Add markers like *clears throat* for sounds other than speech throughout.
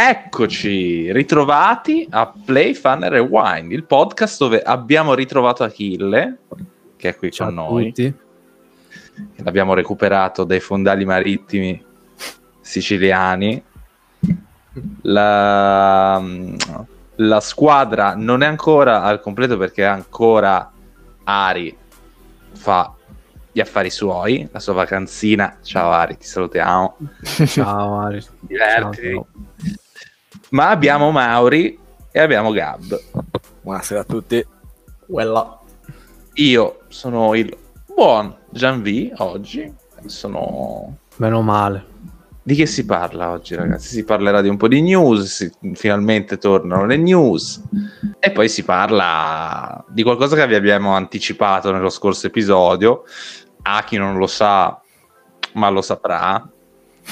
Eccoci, ritrovati a Play Fun Rewind, il podcast dove abbiamo ritrovato Achille, che è qui Ciao con noi. tutti. L'abbiamo recuperato dai fondali marittimi siciliani. La, la squadra non è ancora al completo perché ancora Ari fa gli affari suoi, la sua vacanzina. Ciao Ari, ti salutiamo. *laughs* Ciao Mari. Divertiti. Ciao, Ma abbiamo Mauri e abbiamo Gab. Buonasera a tutti. Quella. Io sono il buon Gianvi oggi. Sono... Meno male. Di che si parla oggi, ragazzi? Si parlerà di un po' di news. si- Finalmente tornano le news. E poi si parla di qualcosa che vi abbiamo anticipato nello scorso episodio. A chi non lo sa, ma lo saprà.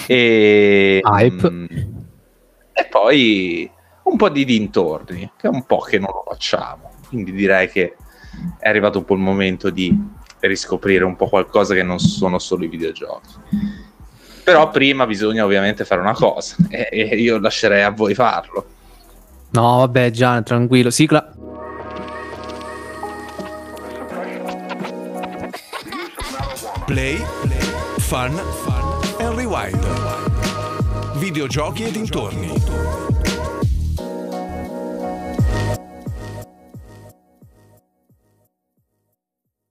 E, Hype. Mm, e poi un po' di dintorni, che è un po' che non lo facciamo. Quindi direi che è arrivato un po' il momento di riscoprire un po' qualcosa che non sono solo i videogiochi. Però prima bisogna ovviamente fare una cosa e, e io lascerei a voi farlo. No, vabbè, Gian, tranquillo. Sigla. Play, fun, fun and rewind. Videogiochi e dintorni.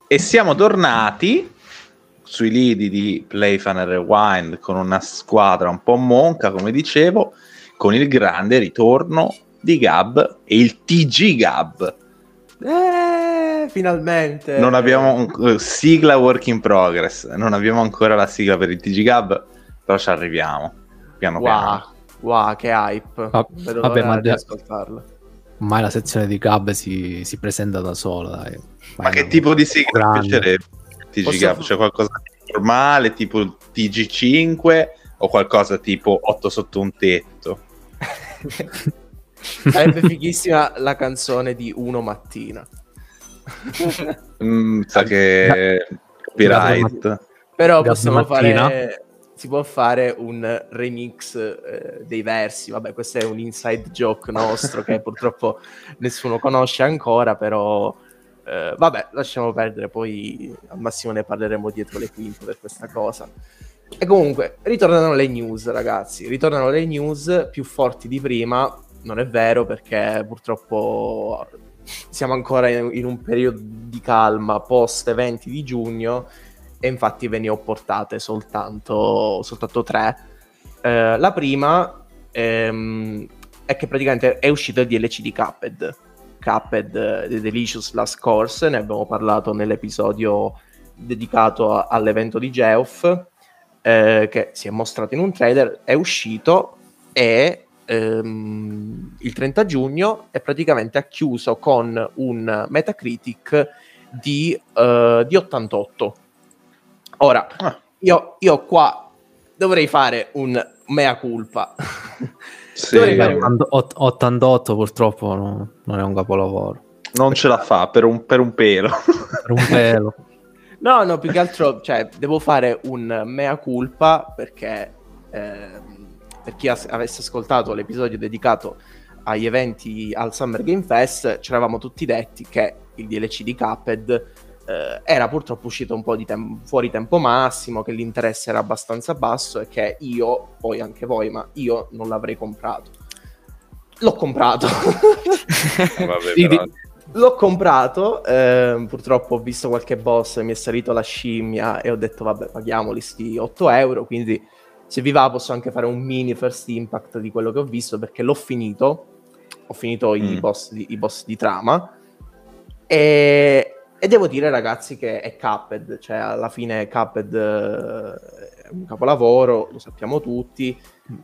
E siamo tornati sui lidi di Play Fun and Rewind con una squadra un po' monca, come dicevo, con il grande ritorno di Gab e il TG Gab. Eh, finalmente. Non abbiamo un- eh, sigla work in progress, non abbiamo ancora la sigla per il TG Gab, però ci arriviamo. Piano Wow, piano. wow, che hype. Vedo vabbè, ma di ascoltarlo. Ormai la sezione di Gab si, si presenta da sola. Dai. Ma che tipo di sigla piacerebbe? TG Posso- Gab? C'è qualcosa di normale, tipo il TG5 o qualcosa tipo 8 sotto un tetto? *laughs* Sarebbe fighissima la canzone di Uno Mattina. Mm, sa che copyright. Però possiamo fare... Si può fare un remix eh, dei versi. Vabbè, questo è un inside joke nostro che purtroppo *laughs* nessuno conosce ancora, però... eh, vabbè, lasciamo perdere, poi al massimo ne parleremo dietro le quinte per questa cosa. E comunque, ritornano le news, ragazzi. Ritornano le news più forti di prima. Non è vero perché purtroppo siamo ancora in, in un periodo di calma post eventi di giugno e infatti ve ne ho portate soltanto, soltanto tre. Eh, la prima ehm, è che praticamente è uscito il DLC di Cuphead. Cuphead eh, The Delicious Last Course, ne abbiamo parlato nell'episodio dedicato a- all'evento di Geoff, eh, che si è mostrato in un trailer, è uscito e ehm, il 30 giugno è praticamente ha chiuso con un Metacritic di, eh, di 88. Ora, Ah. io, io qua dovrei fare un mea culpa. *laughs* Sì, un- Ottanta- ott- 88 purtroppo no- non è un capolavoro. non ce la fa per un, per un pelo. Per un pelo. *laughs* No, no, più che altro, cioè, devo fare un mea culpa perché ehm, per chi as- avesse ascoltato l'episodio dedicato agli eventi al Summer Game Fest, ci eravamo tutti detti che il DLC di Cuphead eh, era purtroppo uscito un po' di tem- fuori tempo massimo, che l'interesse era abbastanza basso e che io, poi anche voi, ma io non l'avrei comprato. L'ho comprato. *laughs* Vabbè, Sì, però- di- L'ho comprato, ehm, purtroppo ho visto qualche boss, mi è salito la scimmia e ho detto vabbè paghiamoli sti 8 euro, quindi se vi va posso anche fare un mini first impact di quello che ho visto perché l'ho finito, ho finito i, Mm. boss di, i boss di trama e, e devo dire ragazzi che è Cuphead, cioè alla fine Cuphead eh, è un capolavoro, lo sappiamo tutti,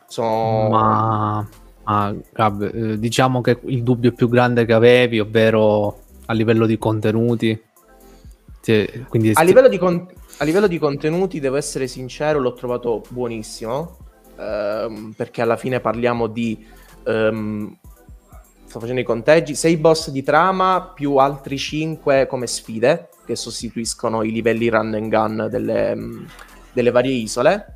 sono... Ma, ma, Gab, eh, diciamo che il dubbio più grande che avevi, ovvero a livello di contenuti, ti- quindi A livello, di con- a livello di contenuti, devo essere sincero, l'ho trovato buonissimo. ehm, perché alla fine parliamo di. ehm, sto facendo i conteggi: 6 boss di trama più altri 5 come sfide che sostituiscono i livelli run and gun delle, mm, delle varie isole.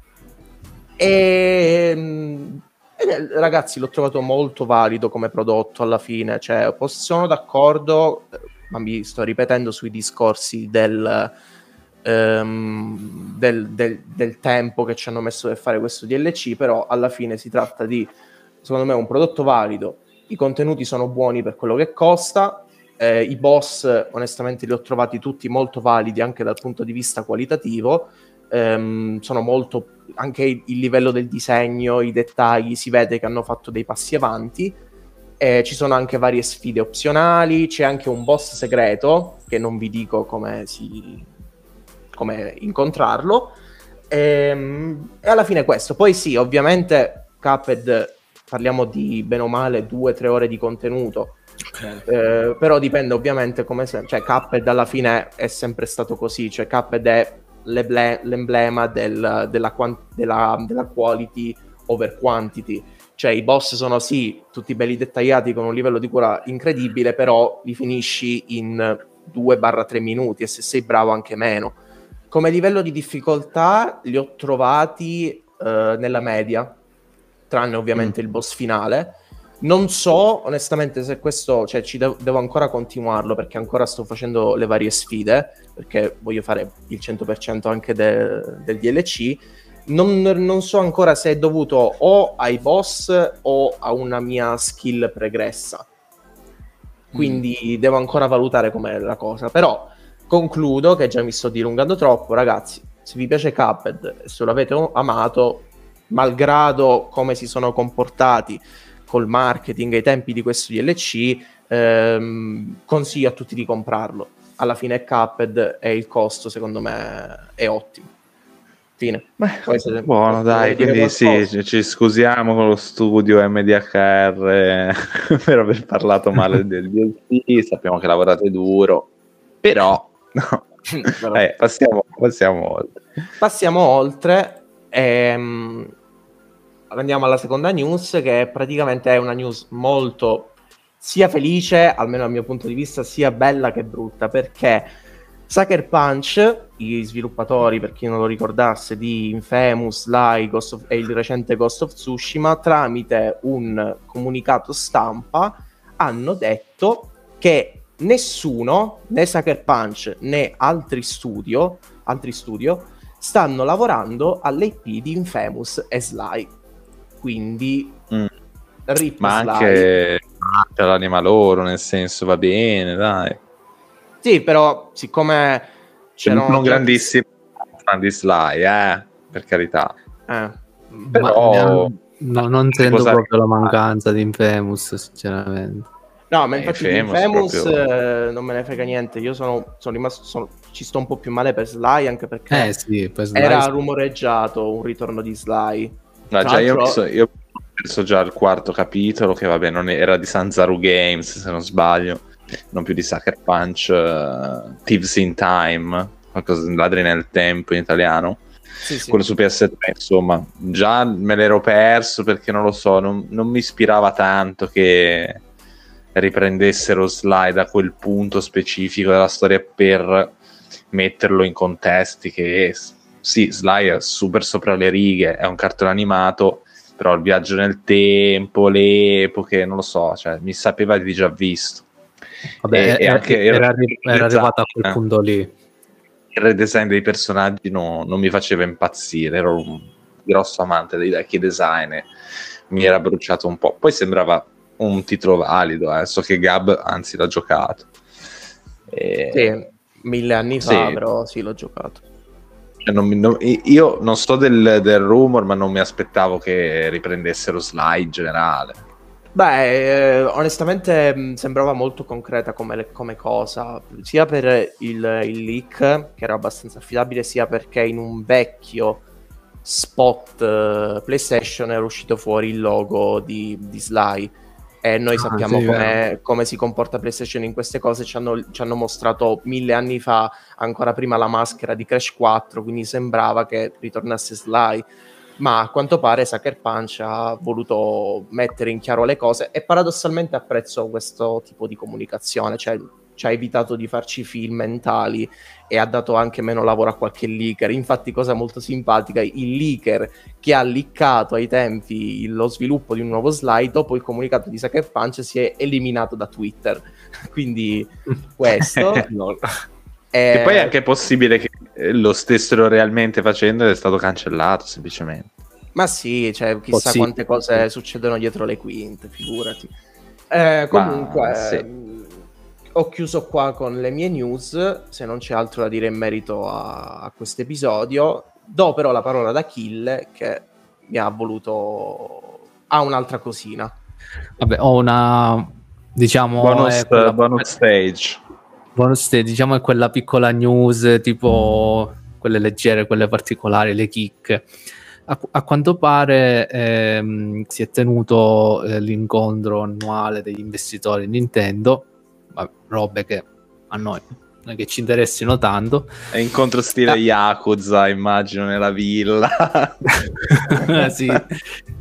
E mm, E, ragazzi, l'ho trovato molto valido come prodotto alla fine. Cioè, sono d'accordo, ma mi sto ripetendo sui discorsi del, um, del, del, del, tempo che ci hanno messo per fare questo DLC, però alla fine si tratta di, secondo me, un prodotto valido. I contenuti sono buoni per quello che costa. Eh, I boss, onestamente, li ho trovati tutti molto validi anche dal punto di vista qualitativo ehm, sono molto anche il livello del disegno, i dettagli, si vede che hanno fatto dei passi avanti. Eh, ci sono anche varie sfide opzionali, c'è anche un boss segreto che non vi dico come, si, incontrarlo. E, ehm, e alla fine questo. Poi sì, ovviamente Cuphead parliamo di bene o male due o tre ore di contenuto. Okay. Eh, però dipende ovviamente come se, cioè Cuphead alla fine è sempre stato così, cioè Cuphead è l'emblema del, della, della, della quality over quantity. Cioè i boss sono sì tutti belli dettagliati con un livello di cura incredibile, però li finisci in 2-3 minuti e se sei bravo anche meno. Come livello di difficoltà li ho trovati uh, nella media, tranne ovviamente mm. il boss finale. Non so onestamente se questo, cioè ci devo, devo ancora continuarlo perché ancora sto facendo le varie sfide, perché voglio fare il 100% anche de, del DLC. Non, non, so ancora se è dovuto o ai boss o a una mia skill pregressa. Quindi mm. devo ancora valutare com'è la cosa. Però concludo che già mi sto dilungando troppo, ragazzi. Se vi piace Cuphead e se lo avete amato, malgrado come si sono comportati col marketing ai tempi di questo DLC, ehm, consiglio a tutti di comprarlo. Alla fine è Cuphead e il costo secondo me è ottimo. Fine. Beh, buono, dai, quindi sì, ci, ci, scusiamo con lo studio MDHR *laughs* per aver parlato male *laughs* del DLC, sappiamo che lavorate duro, però... No. *laughs* però... Eh, passiamo, passiamo oltre. Passiamo oltre. Ehm, andiamo alla seconda news, che praticamente è una news molto sia felice, almeno dal mio punto di vista, sia bella che brutta, perché Sucker Punch, gli sviluppatori, per chi non lo ricordasse, di Infamous, Sly of, e il recente Ghost of Tsushima, tramite un comunicato stampa, hanno detto che nessuno, né Sucker Punch né altri studio, altri studio stanno lavorando all'IP di Infamous e Sly. Quindi mm. rip ma anche, anche l'anima loro nel senso va bene dai. Sì però siccome c'era un grandissimo fan di Sly eh per carità. Eh. però no, non sento proprio la mancanza di Infamous sinceramente No, ma infatti di Infamous proprio... eh, non me ne frega niente. Io sono, sono rimasto, sono, ci sto un po' più male per Sly anche perché eh, sì, per Sly era rumoreggiato un ritorno di Sly. No, già io, ho io ho perso già il quarto capitolo, che vabbè, non era di Sanzaru Games, se non sbaglio, non più di Sucker Punch, uh, Thieves in Time, qualcosa di ladri nel tempo in italiano. Sì, sì. Quello su PS3, insomma, già me l'ero perso perché non lo so, non, non mi ispirava tanto che riprendessero slide a quel punto specifico della storia per metterlo in contesti che sì, Sly è super sopra le righe, è un cartone animato, però il viaggio nel tempo, le epoche, non lo so, cioè, mi sapeva di già visto. Vabbè, e, e anche era, era, arrivato a quel punto lì. Il redesign dei personaggi no, non mi faceva impazzire, ero un grosso amante dei vecchi design e mi era bruciato un po'. Poi sembrava un titolo valido, eh. so che Gab anzi l'ha giocato. E... Sì, mille anni fa, sì. però sì, l'ho giocato. Cioè, non, non, io non so del, del, rumor, ma non mi aspettavo che riprendessero Sly in generale. Beh, eh, onestamente mh, mm, sembrava molto concreta come, come cosa, sia per il, il, leak, che era abbastanza affidabile, sia perché in un vecchio spot uh, PlayStation era uscito fuori il logo di, di Sly e noi ah, sappiamo sì, come, come, si comporta PlayStation in queste cose, ci hanno, ci hanno, mostrato mille anni fa, ancora prima la maschera di Crash 4, quindi sembrava che ritornasse Sly, ma a quanto pare Sucker Punch ha voluto mettere in chiaro le cose e paradossalmente apprezzo questo tipo di comunicazione, cioè ci ha evitato di farci film mentali e ha dato anche meno lavoro a qualche leaker. Infatti, cosa molto simpatica, il leaker che ha liccato ai tempi lo sviluppo di un nuovo slide, dopo il comunicato di Sucker Punch si è eliminato da Twitter. *laughs* Quindi *laughs* questo... no. E poi è anche possibile che lo stessero realmente facendo ed è stato cancellato semplicemente. Ma sì, cioè, chissà quante cose succedono dietro le quinte, figurati. Eh, comunque, Ma, sì. Ho chiuso qua con le mie news. Se non c'è altro da dire in merito a, a questo episodio, do però la parola ad Achille che mi ha voluto. ha un'altra cosina. Vabbè, ho una. diciamo. Bonus, quella... bonus stage. Bonus stage, diciamo, è quella piccola news tipo quelle leggere, quelle particolari, le chicche a, a quanto pare ehm, si è tenuto eh, l'incontro annuale degli investitori Nintendo, robe che a noi non è che ci interessino tanto. È incontro stile ah. Yakuza, immagino, nella villa. *laughs* sì.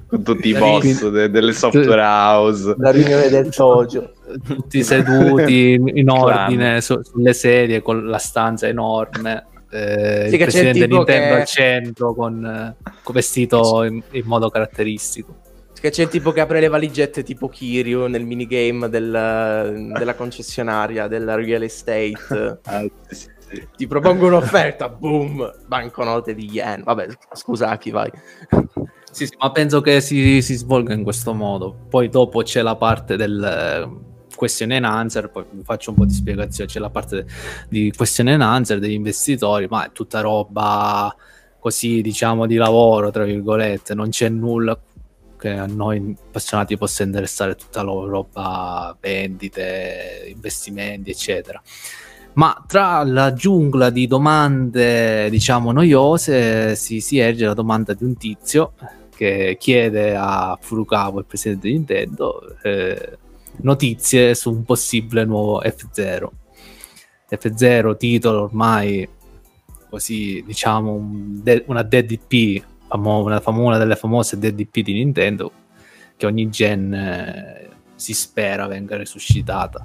Con tutti i boss de- delle software house. La riunione del Tojo. Tutti seduti in ordine su- sulle sedie con la stanza enorme eh, sì, il presidente Nintendo che... al centro con, eh, con vestito in, in, modo caratteristico. Che c'è il tipo che apre le valigette tipo Kiryu nel minigame del, della concessionaria della real estate. *laughs* ah, sì, sì. Ti propongo un'offerta, boom, banconote di yen. Vabbè, scusa, chi vai. Sì, sì, ma penso che si, si, svolga in questo modo. Poi dopo c'è la parte del question and answer, poi faccio un po' di spiegazione, c'è la parte di question and answer degli investitori, ma è tutta roba così diciamo di lavoro, tra virgolette, non c'è nulla che a noi appassionati possa interessare tutta la roba vendite, investimenti, eccetera. Ma tra la giungla di domande, diciamo, noiose, si, si erge la domanda di un tizio che chiede a Furukawa, il presidente di Nintendo, eh, notizie su un possibile nuovo F0. F0 titolo ormai così diciamo un de- una DDP, famo- una, fam- una, delle famose DDP di Nintendo che ogni gen eh, si spera venga resuscitata.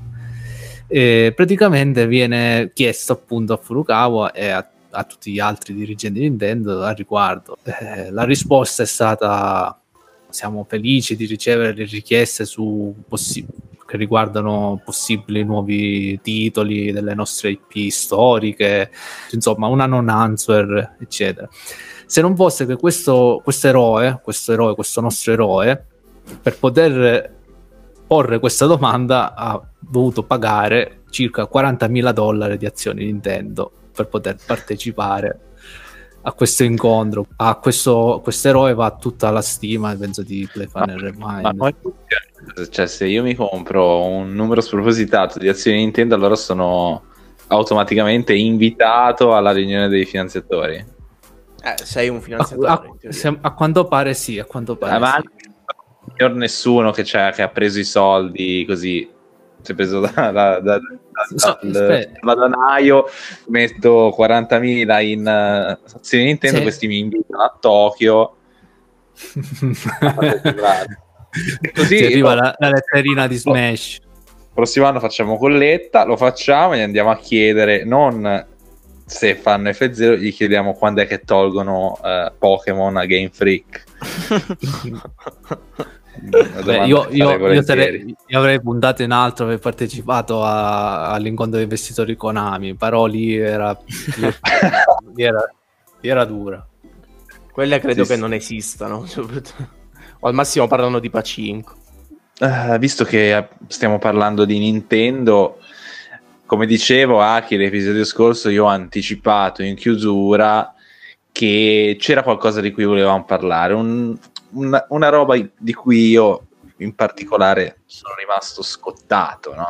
E praticamente viene chiesto appunto a Furukawa e a, a tutti gli altri dirigenti di Nintendo al riguardo. Eh, la risposta è stata siamo felici di ricevere le richieste possi- che riguardano possibili nuovi titoli delle nostre IP storiche, insomma una non answer, eccetera. Se non fosse che questo eroe, questo eroe, questo nostro eroe, per poter porre questa domanda ha dovuto pagare circa 40.000 dollari di azioni Nintendo per poter partecipare a questo incontro. A questo eroe va tutta la stima, penso, di Playfan e Remind. Cioè, se io mi compro un numero spropositato di azioni Nintendo, allora sono automaticamente invitato alla riunione dei finanziatori. Eh, sei un finanziatore. A, a, a quanto pare sì, a quanto pare ma sì. signor nessuno che, che ha preso i soldi così si è preso da, da, da, so, dal madanaio, metto 40.000 in uh, azioni Nintendo, sì. questi mi invitano a Tokyo. *laughs* Così arriva la, la, letterina di Smash. Prossimo anno facciamo colletta, lo facciamo e gli andiamo a chiedere non se fanno F0, gli chiediamo quando è che tolgono uh, Pokémon a Game Freak. Beh, io, io, io, sarei, io, avrei puntato in altro aver partecipato a, all'incontro dei investitori Konami, però lì era, lì, era, lì era dura. Quelle credo sì, che sì. non esistano, *laughs* o al massimo parlano di Pacinco. Uh, visto che stiamo parlando di Nintendo, come dicevo, Aki, l'episodio scorso io ho anticipato in chiusura che c'era qualcosa di cui volevamo parlare, un, una, una, roba di cui io in particolare sono rimasto scottato. No?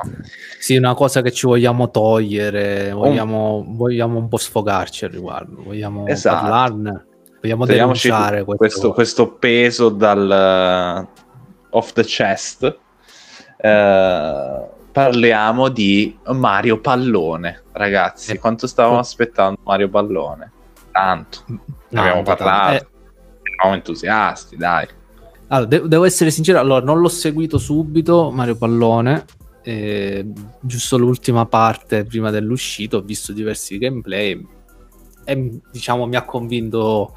Sì, una cosa che ci vogliamo togliere, vogliamo un, vogliamo un po' sfogarci al riguardo, vogliamo esatto. parlarne, vogliamo denunciare questo... questo, questo peso dal uh, off the chest. Uh, parliamo di Mario Pallone, ragazzi. Eh, quanto stavamo oh. aspettando Mario Pallone? Tanto, ne abbiamo parlato. Eh, eravamo entusiasti, dai. Allora, de- devo essere sincero, allora, non l'ho seguito subito Mario Pallone, E giusto l'ultima parte prima dell'uscita ho visto diversi gameplay e diciamo mi ha convinto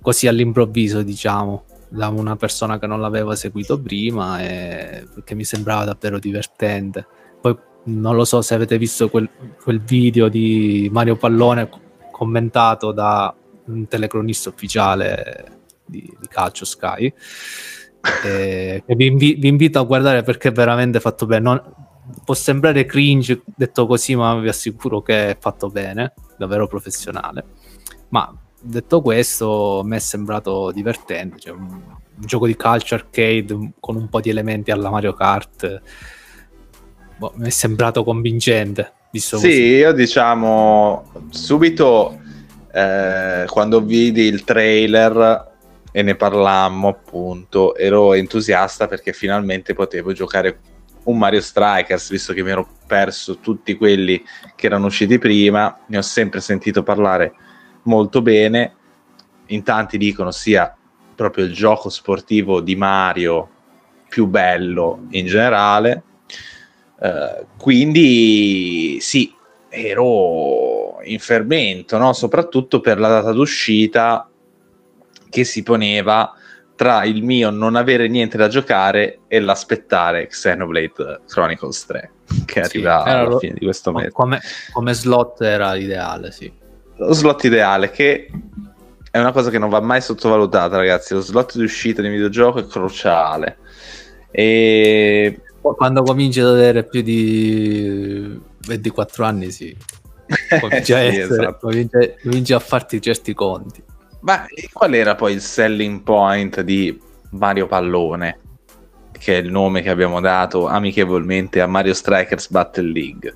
così all'improvviso, diciamo, da una persona che non l'aveva seguito prima e perché mi sembrava davvero divertente. Poi non lo so se avete visto quel, quel video di Mario Pallone commentato da un telecronista ufficiale di, di calcio Sky. *laughs* Eh, vi, invi- vi, invito a guardare perché è veramente fatto bene. Non, può sembrare cringe detto così, ma vi assicuro che è fatto bene, davvero professionale. Ma detto questo, me è sembrato divertente. Cioè un, un, gioco di calcio arcade con un po' di elementi alla Mario Kart. Boh, mi è sembrato convincente. Sì, così. io diciamo subito eh, quando vidi il trailer e ne parlammo appunto, ero entusiasta perché finalmente potevo giocare un Mario Strikers, visto che mi ero perso tutti quelli che erano usciti prima, ne ho sempre sentito parlare molto bene, in tanti dicono sia proprio il gioco sportivo di Mario più bello in generale, uh, quindi sì, ero in fermento, no? soprattutto per la data d'uscita che si poneva tra il mio non avere niente da giocare e l'aspettare Xenoblade Chronicles 3 *laughs* che sì, arriva alla lo, fine di questo mese. Come, come, slot era ideale, sì. Lo slot ideale che è una cosa che non va mai sottovalutata, ragazzi. Lo slot di uscita di un videogioco è cruciale. E quando cominci ad avere più di 24 anni, sì. *laughs* Cominci, a, sì, essere, esatto. cominci, cominci a farti certi conti. Ma qual era poi il selling point di Mario Pallone? Che è il nome che abbiamo dato amichevolmente a Mario Strikers Battle League.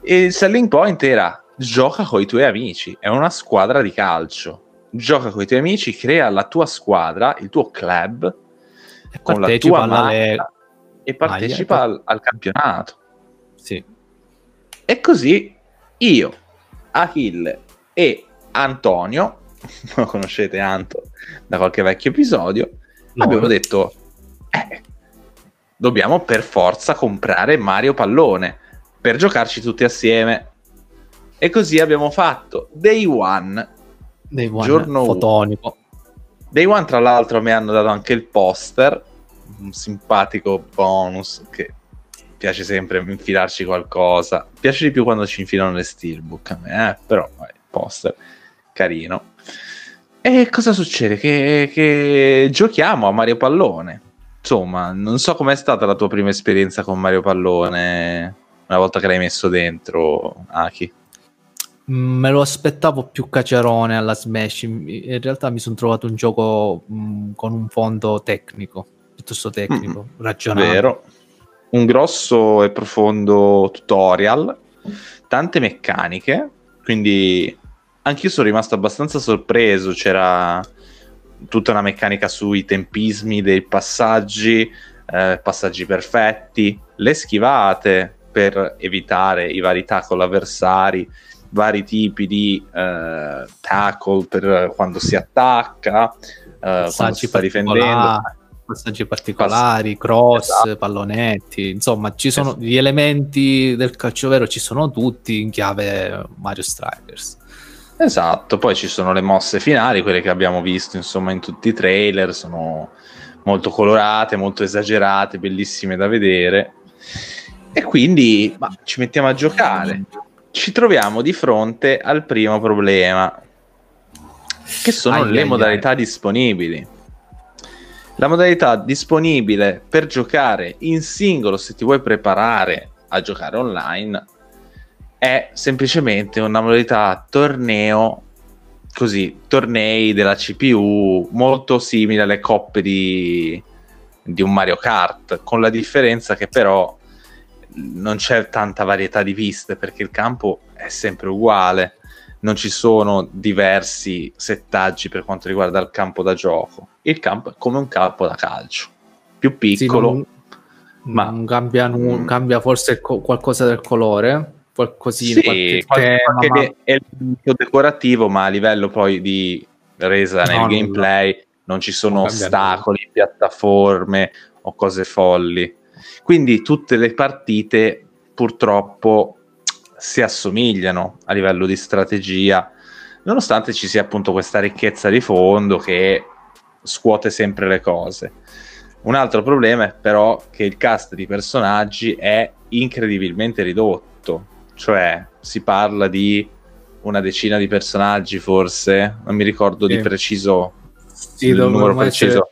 E il selling point era gioca con i tuoi amici, è una squadra di calcio. Gioca con i tuoi amici, crea la tua squadra, il tuo club, e con la tua maglia e partecipa al, al campionato. Sì. E così io, Achille e Antonio *laughs* lo conoscete Anto da qualche vecchio episodio, no. abbiamo detto, eh, dobbiamo per forza comprare Mario Pallone per giocarci tutti assieme. E così abbiamo fatto Day One, Day one giorno fotonico. Day One, tra l'altro, mi hanno dato anche il poster, un simpatico bonus che piace sempre infilarci qualcosa. Piace di più quando ci infilano le steelbook a me, eh? però vai, poster carino. E cosa succede? Che, che giochiamo a Mario Pallone. Insomma, non so com'è stata la tua prima esperienza con Mario Pallone una volta che l'hai messo dentro, Aki. Mm, me lo aspettavo più cacerone alla Smash. In realtà mi sono trovato un gioco mh, mm, con un fondo tecnico, piuttosto tecnico, mm, ragionato. Vero. Un grosso e profondo tutorial, tante meccaniche, quindi anch'io sono rimasto abbastanza sorpreso. C'era tutta una meccanica sui tempismi dei passaggi, eh, passaggi perfetti, le schivate per evitare i vari tackle avversari, vari tipi di eh, tackle per quando si attacca, eh, quando si sta difendendo. Passaggi particolari, cross, esatto. pallonetti, insomma, ci sono esatto. gli elementi del calcio vero, ci sono tutti in chiave Mario Strikers. Esatto, poi ci sono le mosse finali, quelle che abbiamo visto insomma in tutti i trailer, sono molto colorate, molto esagerate, bellissime da vedere. E quindi bah, ci mettiamo a giocare. Ci troviamo di fronte al primo problema, che sono ai, le ai, modalità ai. disponibili. La modalità disponibile per giocare in singolo, se ti vuoi preparare a giocare online, è semplicemente una modalità torneo così, tornei della CPU molto simile alle coppe di, di un Mario Kart, con la differenza che però non c'è tanta varietà di piste perché il campo è sempre uguale, non ci sono diversi settaggi per quanto riguarda il campo da gioco. Il campo è come un campo da calcio, più piccolo, sì, non, ma non cambia, mm. cambia forse co- qualcosa del colore qualcosina, sì, qualche, qualche tema, elemento decorativo, ma a livello poi di resa nel no, gameplay no. non ci sono non ostacoli, piattaforme o cose folli. Quindi tutte le partite purtroppo si assomigliano a livello di strategia, nonostante ci sia appunto questa ricchezza di fondo che scuote sempre le cose. Un altro problema è però che il cast di personaggi è incredibilmente ridotto, cioè si parla di una decina di personaggi forse, non mi ricordo sì. di preciso sì, il numero preciso.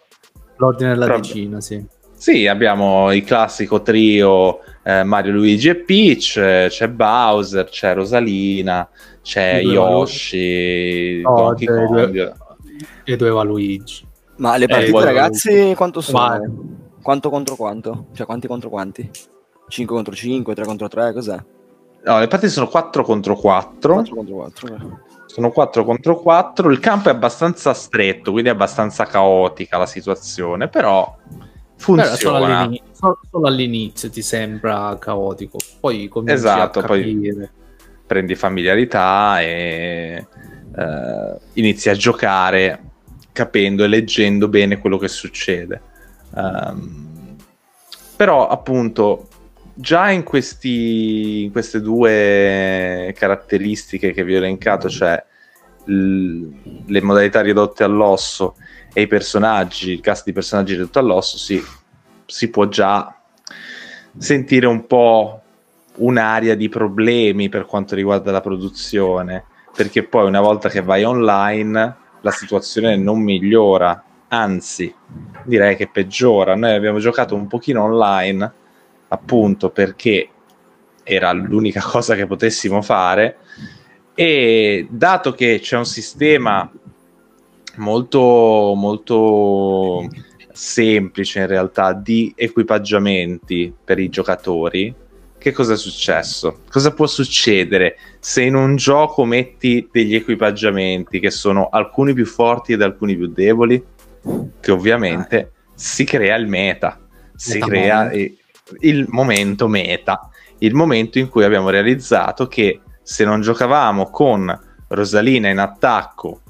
L'ordine della Però, decina, sì. Sì, abbiamo il classico trio eh, Mario, Luigi e Peach, eh, c'è Bowser, c'è Rosalina, c'è Yoshi, oh, Donkey Kong. E doveva Luigi. Ma le partite, eh, ragazzi, quanto sono? Ma... Quanto contro quanto? Cioè, quanti contro quanti? 5 contro 5, 3 contro 3, cos'è? No, le partite sono 4 contro 4. 4 contro 4. Eh. Sono 4 contro 4. Il campo è abbastanza stretto, quindi è abbastanza caotica la situazione, però funziona. Solo all'inizio, solo, all'inizio, ti sembra caotico, poi cominci esatto, a capire. Poi prendi familiarità e uh, inizi a giocare capendo e leggendo bene quello che succede. Um, però appunto già in, questi, in queste due caratteristiche che vi ho elencato, cioè l- le modalità ridotte all'osso e i personaggi, il cast di personaggi ridotto all'osso, si, si può già sentire un po' un'area di problemi per quanto riguarda la produzione, perché poi una volta che vai online la situazione non migliora, anzi direi che peggiora. Noi abbiamo giocato un pochino online appunto perché era l'unica *laughs* cosa che potessimo fare e dato che c'è un sistema molto molto semplice in realtà di equipaggiamenti per i giocatori che cosa è successo? Cosa può succedere se in un gioco metti degli equipaggiamenti che sono alcuni più forti ed alcuni più deboli? Che ovviamente ah. si crea il meta, si meta crea il momento meta, il momento in cui abbiamo realizzato che se non giocavamo con Rosalina in attacco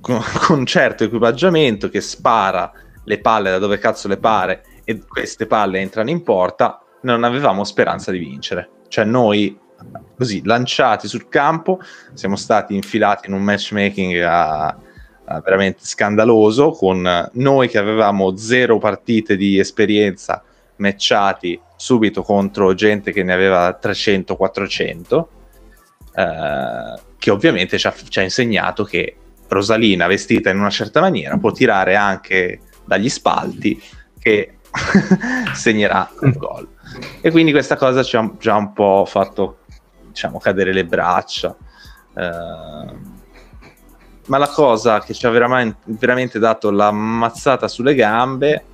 con, *laughs* con certo equipaggiamento che spara le palle da dove cazzo le pare e queste palle entrano in porta, non avevamo speranza di vincere. Cioè noi così lanciati sul campo siamo stati infilati in un matchmaking a, a veramente scandaloso con noi che avevamo zero partite di esperienza matchati subito contro gente che ne aveva 300-400, eh, che ovviamente ci ha, ci ha, insegnato che Rosalina vestita in una certa maniera può tirare anche dagli spalti che *laughs* segnerà un gol. E quindi questa cosa ci ha già un po' fatto diciamo, cadere le braccia. Eh, ma la cosa che ci ha veramente, veramente dato la mazzata sulle gambe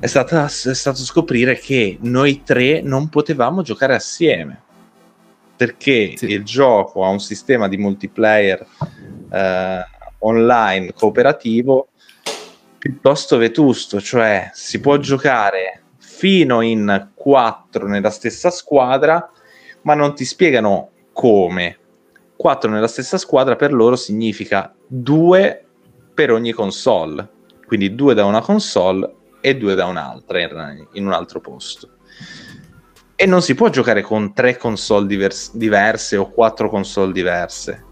è, stata, è stato scoprire che noi tre non potevamo giocare assieme perché sì. il gioco ha un sistema di multiplayer eh, online cooperativo piuttosto vetusto, cioè si può giocare fino in quattro nella stessa squadra, ma non ti spiegano come. Quattro nella stessa squadra per loro significa due per ogni console, quindi due da una console e due da un'altra in, un altro posto. E non si può giocare con tre console divers- diverse o quattro console diverse,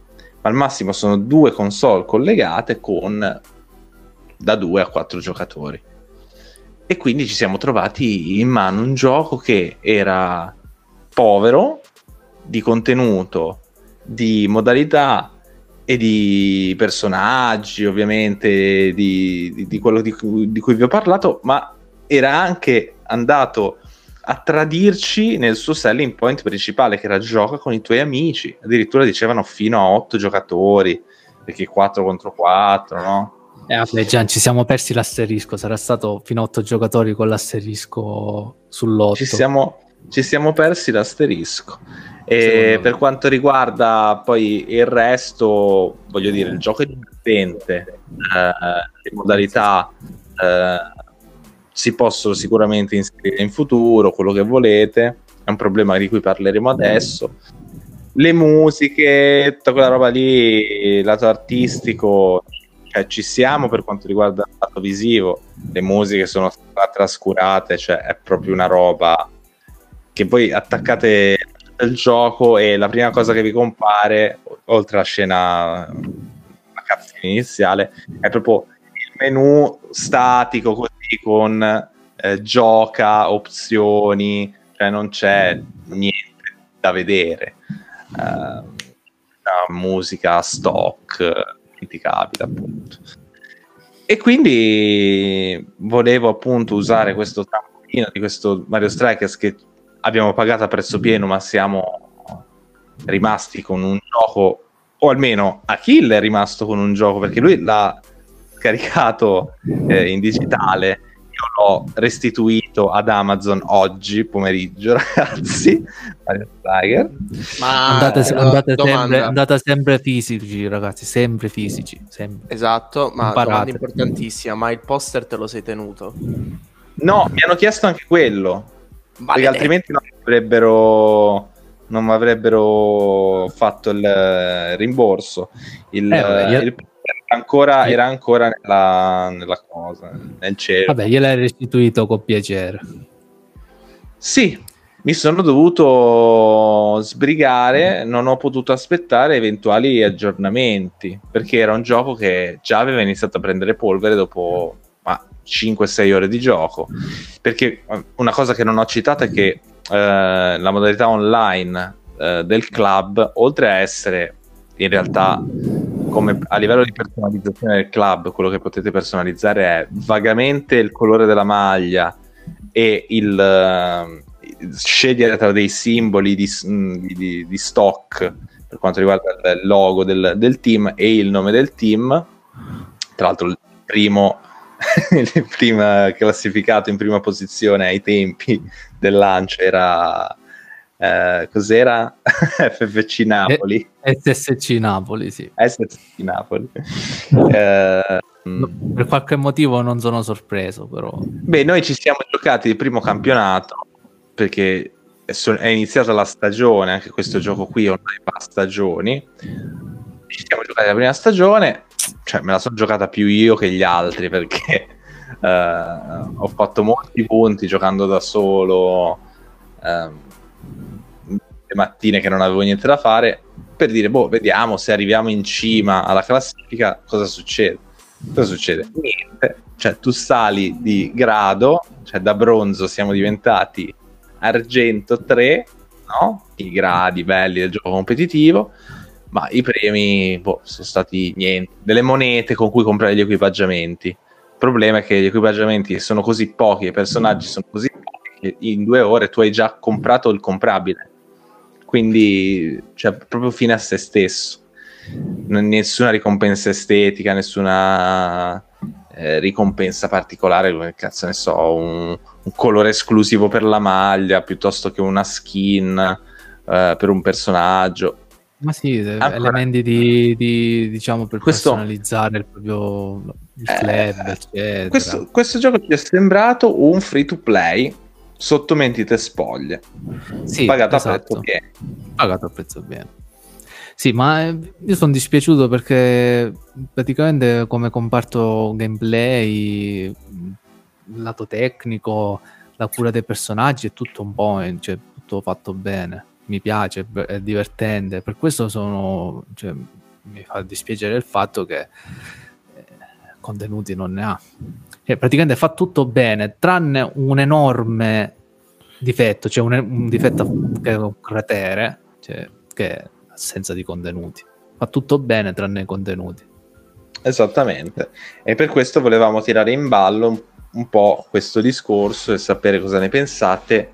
al massimo sono due console collegate con da due a quattro giocatori. E quindi ci siamo trovati in mano un gioco che era povero di contenuto, di modalità e di personaggi, ovviamente, di, di, di quello di cui, di cui vi ho parlato, ma era anche andato a tradirci nel suo selling point principale, che era gioca con i tuoi amici. Addirittura dicevano fino a 8 giocatori, perché 4 contro 4, no? Eh, vabbè, Gian, ci siamo persi l'asterisco. Sarà stato fino a 8 giocatori con l'asterisco sull'8. Ci siamo, ci siamo persi l'asterisco. E per quanto riguarda poi il resto, voglio dire, il gioco è divertente, eh, le modalità eh, si possono sicuramente inserire in futuro, quello che volete, è un problema di cui parleremo adesso. Le musiche, tutta quella roba lì, lato artistico, cioè, ci siamo per quanto riguarda il lato visivo, le musiche sono state trascurate, cioè è proprio una roba che voi attaccate il gioco e la prima cosa che vi compare, oltre alla scena, la cazzina iniziale, è proprio il menu statico così con eh, gioca, opzioni, cioè non c'è niente da vedere. Uh, musica stock ti capita appunto. E quindi volevo appunto usare questo trampolino di questo Mario Strikers che abbiamo pagato a prezzo pieno, ma siamo rimasti con un gioco, o almeno Achille è rimasto con un gioco perché lui l'ha caricato eh, in digitale io l'ho restituito ad Amazon oggi pomeriggio, *laughs* ragazzi. Ma andate, eh, andate, sempre, andate, sempre, fisici, ragazzi, sempre fisici. Sempre. Esatto, ma Imparate. domanda importantissima, ma il poster te lo sei tenuto? No, mi hanno chiesto anche quello. Vale. Perché altrimenti non avrebbero non mi avrebbero fatto il rimborso. Il, eh, io... il ancora, era ancora nella, nella cosa, nel cielo. Vabbè, gliel'hai restituito con piacere. Sì, mi sono dovuto sbrigare, non ho potuto aspettare eventuali aggiornamenti, perché era un gioco che già aveva iniziato a prendere polvere dopo 5-6 ore di gioco. Perché eh, una cosa che non ho citato è che eh, la modalità online eh, del club, oltre a essere in realtà come a livello di personalizzazione del club, quello che potete personalizzare è vagamente il colore della maglia e il uh, scegliere tra dei simboli di, di, di, stock per quanto riguarda il logo del, del, team e il nome del team. Tra l'altro, il primo, *laughs* il primo classificato in prima posizione ai tempi del lancio era eh, cos'era? *laughs* FFC Napoli. SSC Napoli, sì. SSC Napoli. *laughs* eh, per qualche motivo non sono sorpreso, però. Beh, noi ci siamo giocati il primo campionato perché è iniziata la stagione, anche questo gioco qui ormai va a stagioni. Ci siamo giocati la prima stagione, cioè me la sono giocata più io che gli altri perché uh, ho fatto molti punti giocando da solo. Um, le mattine che non avevo niente da fare per dire, boh, vediamo se arriviamo in cima alla classifica, cosa succede. Cosa succede? Niente. Cioè, tu sali di grado, cioè da bronzo siamo diventati argento 3, no? I gradi belli del gioco competitivo, ma i premi boh, sono stati niente. Delle monete con cui comprare gli equipaggiamenti. Il problema è che gli equipaggiamenti sono così pochi, i personaggi sono così pochi che in due ore tu hai già comprato il comprabile quindi cioè, proprio fine a se stesso. nessuna ricompensa estetica, nessuna eh, ricompensa particolare, come cazzo ne so, un, un, colore esclusivo per la maglia piuttosto che una skin eh, per un personaggio. Ma sì, Ancora... elementi di, di, diciamo per questo... personalizzare il proprio il club, eh. Questo, questo gioco ci è sembrato un free to play sotto mentite spoglie. Sì, pagato esatto. a prezzo pieno. Pagato a prezzo pieno. Sì, ma eh, io sono dispiaciuto perché praticamente come comparto gameplay, il lato tecnico, la cura dei personaggi è tutto un po', eh, cioè, tutto fatto bene. Mi piace, è divertente. Per questo sono, cioè, mi fa dispiacere il fatto che eh, contenuti non ne ha. Cioè, praticamente fa tutto bene, tranne un enorme difetto, cioè un, un difetto che è un cratere, cioè, che è assenza di contenuti. Fa tutto bene tranne i contenuti. Esattamente. E per questo volevamo tirare in ballo un, un po' questo discorso e sapere cosa ne pensate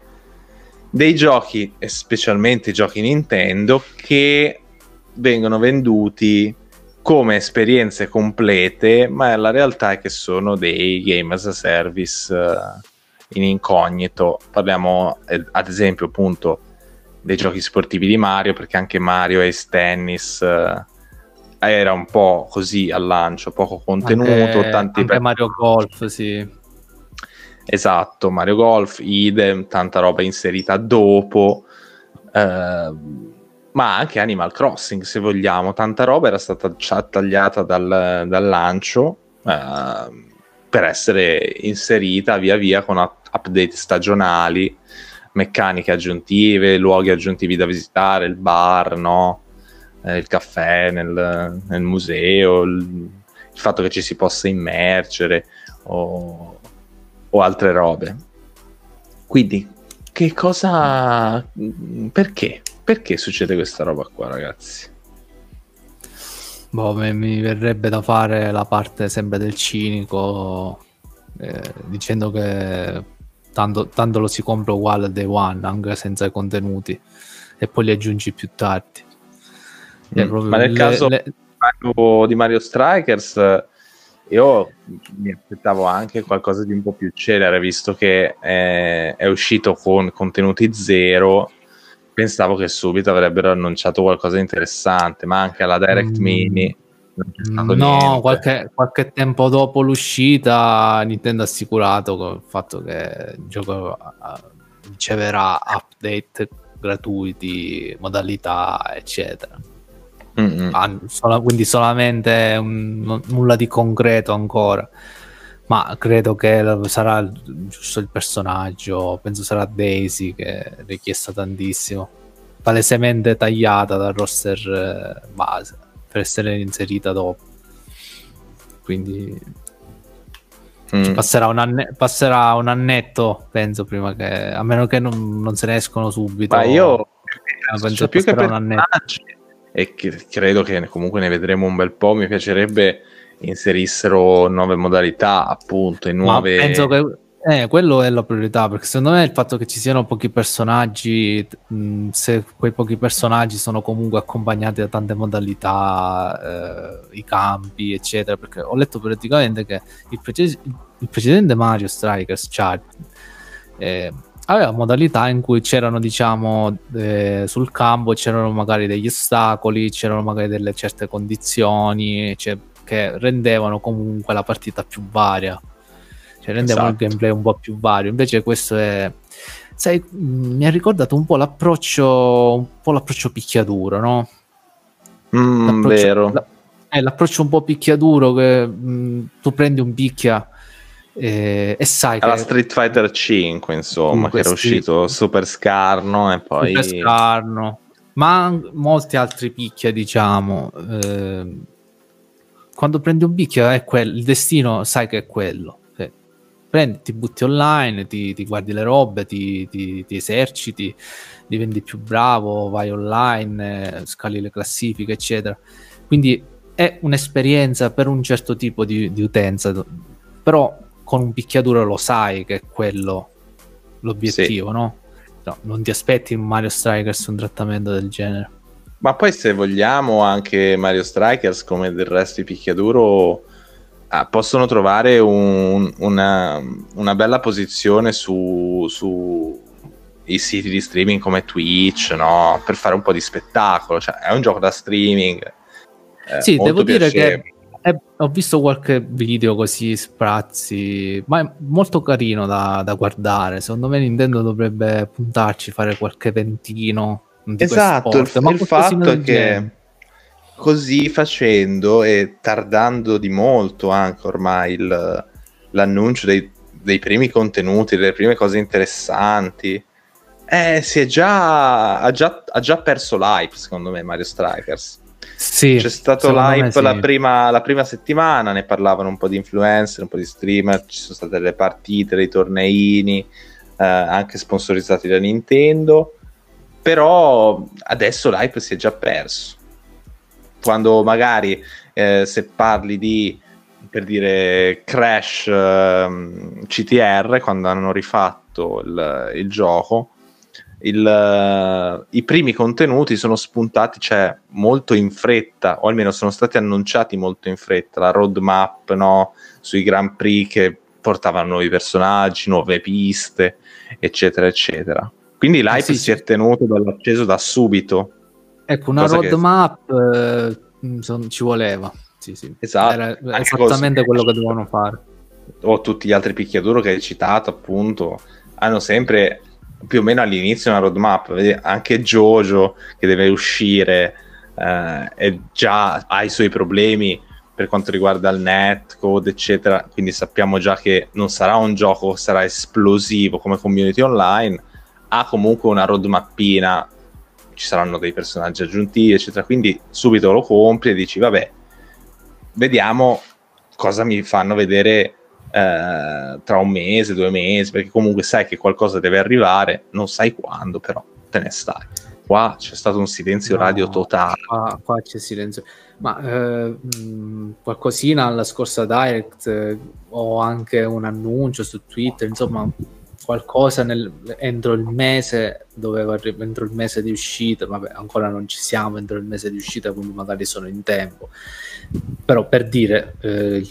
dei giochi, specialmente i giochi Nintendo, che vengono venduti come esperienze complete, ma la realtà è che sono dei game as a service uh, in incognito. Parliamo eh, ad esempio appunto dei giochi sportivi di Mario, perché anche Mario Ace Tennis uh, era un po' così al lancio, poco contenuto, anche, tanti anche Mario Golf, sì. Esatto, Mario Golf, idem, tanta roba inserita dopo. Uh, ma anche Animal Crossing, se vogliamo. Tanta roba era stata già tagliata dal, dal lancio eh, per essere inserita via via con update stagionali, meccaniche aggiuntive, luoghi aggiuntivi da visitare, il bar, no? eh, il caffè nel, nel museo, il, il, fatto che ci si possa immergere o, o altre robe. Quindi, che cosa... perché? Perché succede questa roba qua, ragazzi? Boh, mi, verrebbe da fare la parte sempre del cinico, eh, dicendo che tanto, tanto, lo si compra uguale day one, anche senza i contenuti, e poi li aggiungi più tardi. Mm. Ma nel le, caso le... di Mario Strikers, io mi aspettavo anche qualcosa di un po' più celere, visto che è, è uscito con contenuti zero pensavo che subito avrebbero annunciato qualcosa di interessante, ma anche alla Direct mm. Mini. No, qualche, qualche, tempo dopo l'uscita Nintendo ha assicurato il fatto che il gioco riceverà update gratuiti, modalità, eccetera. Ah, solo, quindi solamente un, nulla di concreto ancora ma credo che sarà giusto il personaggio, penso sarà Daisy che è richiesta tantissimo, palesemente tagliata dal roster eh, base per essere inserita dopo. Quindi mm. passerà, un anne- passerà, un annetto, penso, prima che, a meno che non, non se ne escono subito. Ma io penso più che per un annetto. E che, credo che comunque ne vedremo un bel po', mi piacerebbe inserissero nuove modalità, appunto, e nuove... Ma penso che eh, quello è la priorità, perché secondo me il fatto che ci siano pochi personaggi, mh, se quei pochi personaggi sono comunque accompagnati da tante modalità, eh, i campi, eccetera, perché ho letto praticamente che il, prece- il precedente Mario Strikers Charge eh, aveva modalità in cui c'erano, diciamo, eh, sul campo c'erano magari degli ostacoli, c'erano magari delle certe condizioni, cioè che rendevano comunque la partita più varia, cioè rendevano esatto. il gameplay un po' più vario. Invece questo è, sai, mi ha ricordato un po' l'approccio, un po' l'approccio picchiaduro, no? Mm, l'approccio, vero. La, è l'approccio un po' picchiaduro che mh, tu prendi un picchia e, e sai alla che... Street Fighter 5 insomma che era uscito super scarno e poi super scarno ma molti altri picchia diciamo eh, quando prendi un bicchiere è quello, il destino sai che è quello. Cioè, prendi, ti butti online, ti, ti guardi le robe, ti, ti, ti, eserciti, diventi più bravo, vai online, scali le classifiche, eccetera. Quindi è un'esperienza per un certo tipo di, di utenza, però con un picchiaduro lo sai che è quello l'obiettivo, sì. no? no? Non ti aspetti in Mario Strikers un trattamento del genere. Ma poi se vogliamo anche Mario Strikers come del resto di picchiaduro ah, possono trovare un, una, una, bella posizione su, su, i siti di streaming come Twitch, no? Per fare un po' di spettacolo, cioè è un gioco da streaming. Eh, sì, devo dire che è, ho visto qualche video così sprazzi, ma è molto carino da, da guardare. Secondo me Nintendo dovrebbe puntarci, fare qualche ventino esatto, il, il fatto è che così facendo e tardando di molto anche ormai il, l'annuncio dei, dei, primi contenuti, delle prime cose interessanti, eh, si è già, ha, già, ha già perso l'hype secondo me Mario Strikers. Sì, C'è stato l'hype sì. la, prima, la, prima, settimana, ne parlavano un po' di influencer, un po' di streamer, ci sono state delle partite, dei torneini, eh, anche sponsorizzati da Nintendo però adesso l'hype si è già perso. Quando magari eh, se parli di per dire Crash eh, CTR, quando hanno rifatto il, il gioco, il, uh, i primi contenuti sono spuntati cioè, molto in fretta, o almeno sono stati annunciati molto in fretta. La roadmap no, sui Grand Prix che portavano nuovi personaggi, nuove piste, eccetera, eccetera. Quindi l'hype sì, si è tenuto dall'acceso da subito. Ecco, una roadmap che... eh, ci voleva. Sì, sì. Esatto. Era esattamente quello che dovevano fare. O tutti gli altri picchiaduro che hai citato, appunto, hanno sempre più o meno all'inizio una roadmap, anche Jojo che deve uscire eh, e già ha i suoi problemi per quanto riguarda il netcode, eccetera, quindi sappiamo già che non sarà un gioco sarà esplosivo come community online, ha comunque una roadmapina, ci saranno dei personaggi aggiuntivi, eccetera, quindi subito lo compri e dici, vabbè, vediamo cosa mi fanno vedere eh, tra un mese, due mesi, perché comunque sai che qualcosa deve arrivare, non sai quando, però te ne stai. Qua c'è stato un silenzio No, radio totale. Qua, qua c'è silenzio. Ma eh, qualcosina alla scorsa Direct eh, o anche un annuncio su Twitter, insomma, qualcosa nel- entro il mese doveva arri- entro il mese di uscita. Vabbè, ancora non ci siamo entro il mese di uscita, quindi magari sono in tempo. Però per dire, eh,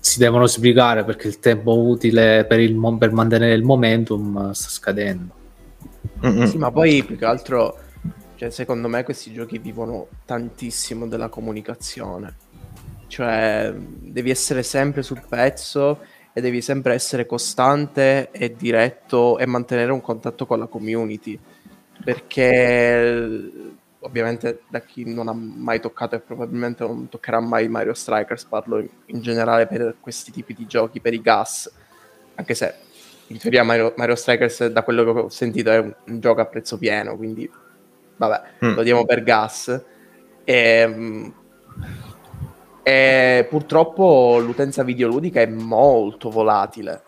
si devono sbrigare perché il tempo utile per, il mo- per mantenere il momentum sta scadendo. Sì, ma poi più che altro, cioè, secondo me questi giochi vivono tantissimo della comunicazione. Cioè, devi essere sempre sul pezzo e devi sempre essere costante e diretto e mantenere un contatto con la community. Perché ovviamente da chi non ha mai toccato e probabilmente non toccherà mai Mario Strikers, parlo in, in generale per questi tipi di giochi, per i gas, anche se in teoria Mario, Mario Strikers da quello che ho sentito è un, un gioco a prezzo pieno, quindi vabbè, Mm. lo diamo per gas. E, mm, e purtroppo l'utenza videoludica è molto volatile.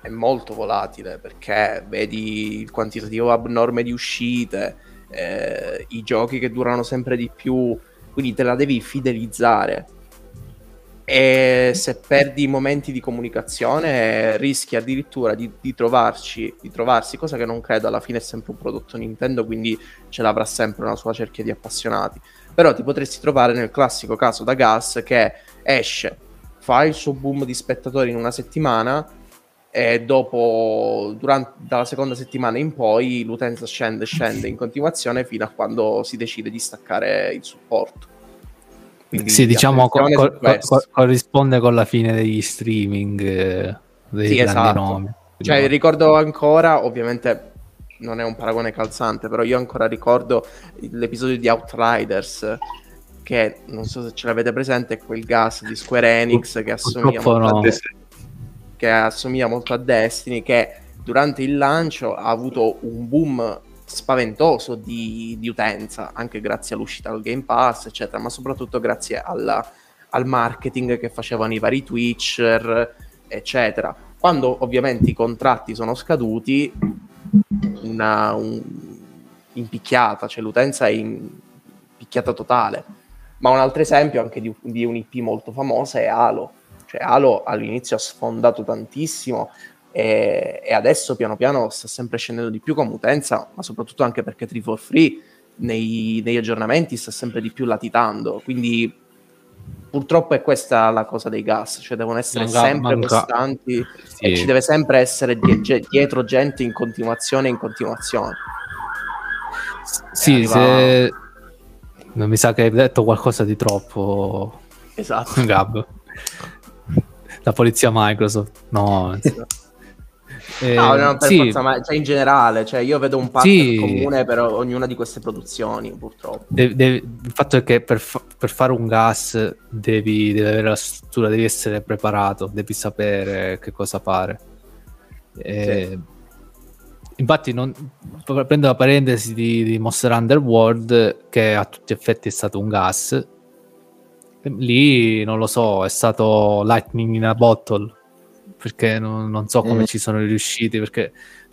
È molto volatile perché vedi il quantitativo abnorme di uscite, eh, i giochi che durano sempre di più, quindi te la devi fidelizzare. E se perdi momenti di comunicazione rischi addirittura di, di trovarci, di trovarsi, cosa che non credo, alla fine è sempre un prodotto Nintendo, quindi ce l'avrà sempre una sua cerchia di appassionati. Però ti potresti trovare nel classico caso da Gas che esce, fa il suo boom di spettatori in una settimana e dopo, durante, dalla seconda settimana in poi, l'utenza scende, scende in continuazione fino a quando si decide di staccare il supporto. Quindi Sì, diciamo co- co- co- corrisponde con la fine degli streaming eh, dei Sì, grandi esatto. nomi. Cioè, ricordo ancora, ovviamente non è un paragone calzante, però io ancora ricordo l'episodio di Outriders, che non so se ce l'avete presente, è quel gas di Square Enix che assomiglia, molto a, no. Des- che assomiglia molto a Destiny, che durante il lancio ha avuto un boom spaventoso di, di utenza, anche grazie all'uscita al Game Pass, eccetera, ma soprattutto grazie alla- al marketing che facevano i vari Twitcher, eccetera. Quando ovviamente i contratti sono scaduti, una un- impicchiata, cioè l'utenza è in picchiata totale. Ma un altro esempio anche di, di un'IP molto famosa è Halo. Cioè Halo all'inizio ha sfondato tantissimo e, e adesso piano piano sta sempre scendendo di più come utenza, ma soprattutto anche perché 3 for Free nei, negli aggiornamenti sta sempre di più latitando. Quindi purtroppo è questa la cosa dei gas, cioè devono essere Manca- sempre manca- costanti Sì. e ci deve sempre essere die- dietro gente in continuazione in continuazione. Sì, arriva- se... non mi sa che hai detto qualcosa di troppo, Esatto. Gab. La polizia Microsoft, no. *laughs* Eh, No, no, per sì, forza, ma cioè, in generale, cioè, io vedo un pattern Sì. comune per ognuna di queste produzioni, purtroppo. de- de- il fatto è che per, fa- per fare un gas devi, devi avere la struttura, devi essere preparato, devi sapere che cosa fare. Eh, Infatti, non, prendo la parentesi di, di Monster Underworld, che a tutti gli effetti è stato un gas. Lì non lo so, è stato lightning in a bottle. Perché non, non so come Mm. ci sono riusciti. Perché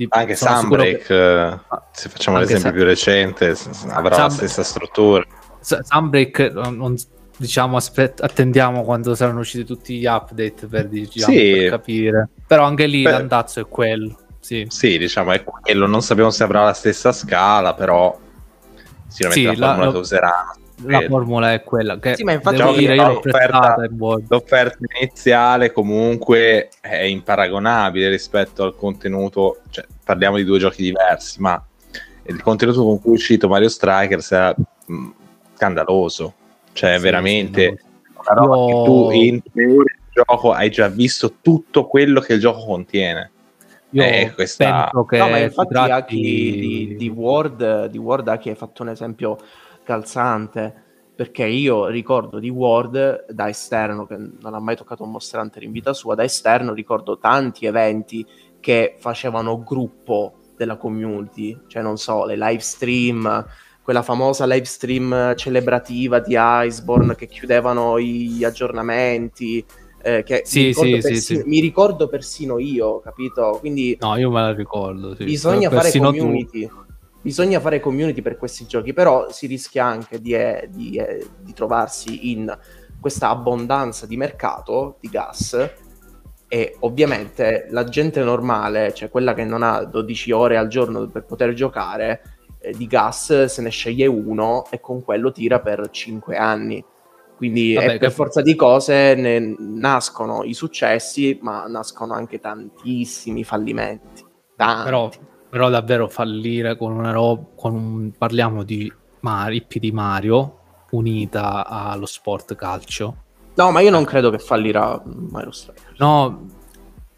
Anche Sunbreak, che- eh, se facciamo Anche l'esempio Sun- più recente, avrà la Sunbreak- stessa struttura. Sunbreak non, non- diciamo aspet- attendiamo quando saranno usciti tutti gli update per, diciamo, Sì. per capire però anche lì Beh. l'andazzo è quello sì, Sì, diciamo è quello. Non sappiamo se avrà la stessa scala, però sicuramente Sì, la la- formula lo- che useranno. La formula è quella che Sì, ma infatti devo diciamo dire io l'offerta-. L'offerta iniziale comunque è imparagonabile rispetto al contenuto, cioè parliamo di due giochi diversi, ma il contenuto con cui è uscito Mario Strikers era mh, scandaloso, cioè Sì, veramente sì, una roba Io- che tu in tre ore di gioco hai già visto tutto quello che il gioco contiene. Io Eh, questa- penso che No, ma infatti tratti- Aki di, di Ward, di Ward Aki hai fatto un esempio calzante, perché io ricordo di Ward da esterno, che non ha mai toccato un Monster Hunter in vita sua, da esterno ricordo tanti eventi che facevano gruppo della community, cioè non so, le live stream, quella famosa live stream celebrativa di Iceborne che chiudevano gli aggiornamenti. eh, che Sì, mi, ricordo sì, persino, sì. mi ricordo persino io, capito? Quindi No, io me la ricordo. bisogna fare Persino tu. Bisogna fare community per questi giochi, però si rischia anche di, eh, di, eh, di trovarsi in questa abbondanza di mercato di gas e ovviamente la gente normale, cioè quella che non ha 12 ore al giorno per poter giocare, eh, di gas se ne sceglie uno e con quello tira per 5 anni. Quindi Vabbè, per forza di cose ne nascono i successi, ma nascono anche tantissimi fallimenti. Tanti. Però, però davvero fallire con una roba, con un- parliamo di Mario, IP di Mario unita allo sport calcio. No, ma io non credo che fallirà Mario Strikers. No,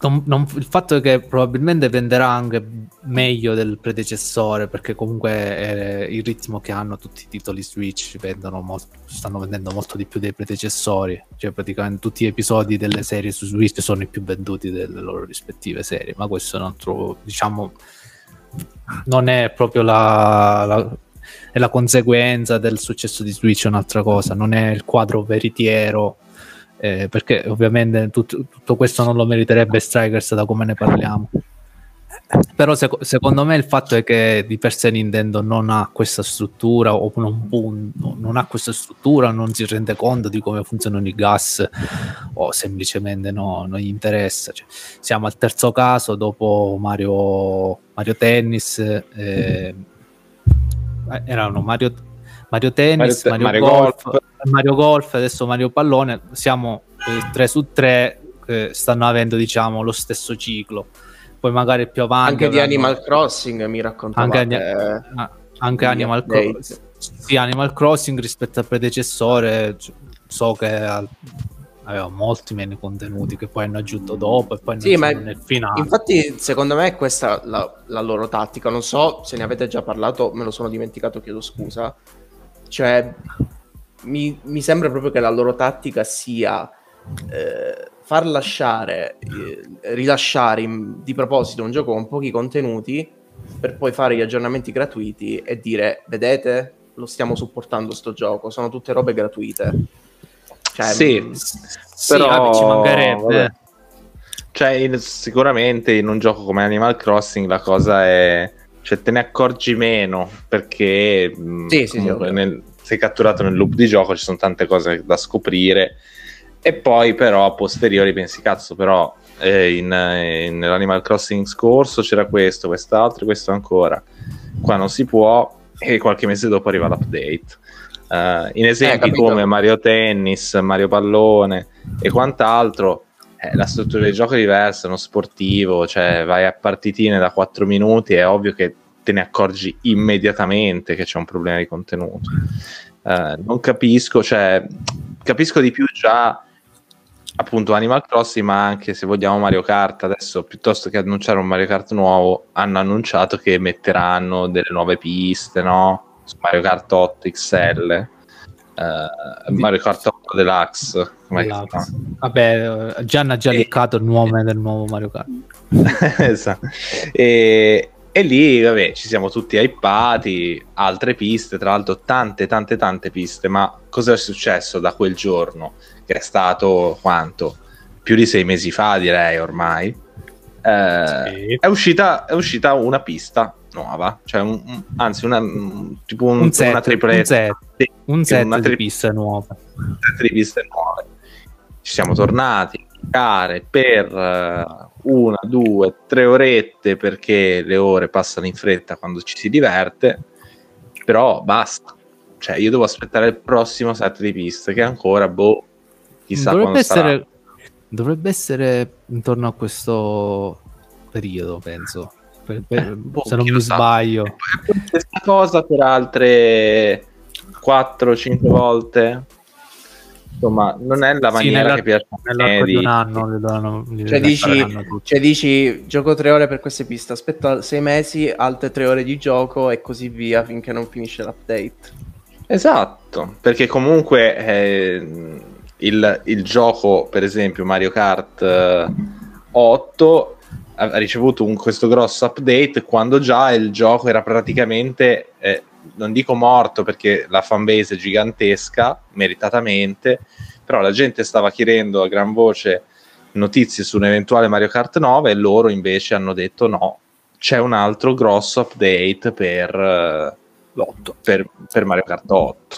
non- non- il fatto è che probabilmente venderà anche meglio del predecessore perché comunque eh, il ritmo che hanno tutti i titoli Switch vendono molto, stanno vendendo molto di più dei predecessori cioè praticamente tutti gli episodi delle serie su Switch sono i più venduti delle loro rispettive serie ma questo è un altro diciamo non è proprio la, la- è la conseguenza del successo di Switch è un'altra cosa non è il quadro veritiero eh, perché ovviamente tut- tutto questo non lo meriterebbe Strikers da come ne parliamo. Però seco- secondo me il fatto è che di per sé Nintendo non ha questa struttura o non, non ha questa struttura, non si rende conto di come funzionano i gas o semplicemente no, non gli interessa. Cioè, siamo al terzo caso dopo Mario, Mario Tennis, eh, eh, erano Mario, Mario Tennis, Mario Mario, Mario Golf, Golf. Mario Golf, adesso Mario Pallone, siamo 3 su 3 che stanno avendo diciamo lo stesso ciclo. Poi magari più avanti Anche di avranno- Animal Crossing mi raccontavate. anche, ah, anche Animal. Crossing sì, Animal Crossing rispetto al predecessore so che aveva molti meno contenuti che poi hanno aggiunto dopo e poi Sì, ma nel finale Infatti, secondo me, questa è la, la loro tattica. Non so se ne avete già parlato, me lo sono dimenticato, chiedo scusa. Cioè, mi, mi sembra proprio che la loro tattica sia eh, far lasciare, eh, rilasciare in- di proposito un gioco con pochi contenuti per poi fare gli aggiornamenti gratuiti e dire: Vedete, lo stiamo supportando sto gioco, sono tutte robe gratuite. Cioè, Sì, mh, sì, però- vabbè, ci mancherebbe vabbè. Cioè, in- sicuramente in un gioco come Animal Crossing la cosa è. Cioè, te ne accorgi meno perché mh, Sì, sì, sì, nel- sei catturato nel loop di gioco, ci sono tante cose da scoprire. E poi, però, a posteriori pensi, cazzo, però eh, in, eh, nell'Animal Crossing scorso c'era questo, quest'altro, questo ancora. Qua non si può, e qualche mese dopo arriva l'update. Eh, in esempi capito. come Mario Tennis, Mario Pallone e quant'altro, eh, la struttura del gioco è diversa, è uno sportivo, cioè vai a partitine da 4 minuti, è ovvio che te ne accorgi immediatamente che c'è un problema di contenuto. Eh, non capisco, cioè, capisco di più già appunto Animal Crossing, ma anche se vogliamo Mario Kart, adesso piuttosto che annunciare un Mario Kart nuovo, hanno annunciato che metteranno delle nuove piste, no? Su Mario Kart 8 XL, eh, Mario Kart 8 Deluxe, chiama? vabbè eh, Gian ha già E- leccato il nome del nuovo Mario Kart *laughs* Esatto. e, e lì, vabbè, ci siamo tutti hypati, altre piste, tra l'altro tante, tante, tante piste, ma cosa è successo da quel giorno? Che è stato quanto? Più di sei mesi fa, direi ormai. Eh, Sì. è, uscita, è uscita una pista nuova, cioè un- un- anzi una, un- tipo un, set, una tripletta. un set, un set una di tri- piste nuove set di piste nuove. Ci siamo tornati giocare per eh, una, due, tre orette perché le ore passano in fretta quando ci si diverte, però basta. Cioè, io devo aspettare il prossimo set di piste che ancora, boh, chissà dovrebbe quando sarà. essere, dovrebbe essere intorno a questo periodo penso Per- per- Boh, se non mi lo sa. sbaglio Questa cosa per altre 4-5 volte. Insomma, non è la Sì, maniera nella- che piace Nell'arco di un anno le danno, li Cioè dici, cioè dici, gioco tre ore per queste piste, aspetta sei mesi, altre tre ore di gioco e così via finché non finisce l'update. Esatto, perché comunque eh, il, il gioco, per esempio Mario Kart eh, 8, ha ha ricevuto un- questo grosso update quando già il gioco era praticamente, eh, non dico morto perché la fanbase è gigantesca, meritatamente, però la gente stava chiedendo a gran voce notizie su un eventuale Mario Kart 9 e loro invece hanno detto no, c'è un altro grosso update per... eh, L'otto. per, per Mario Kart 8.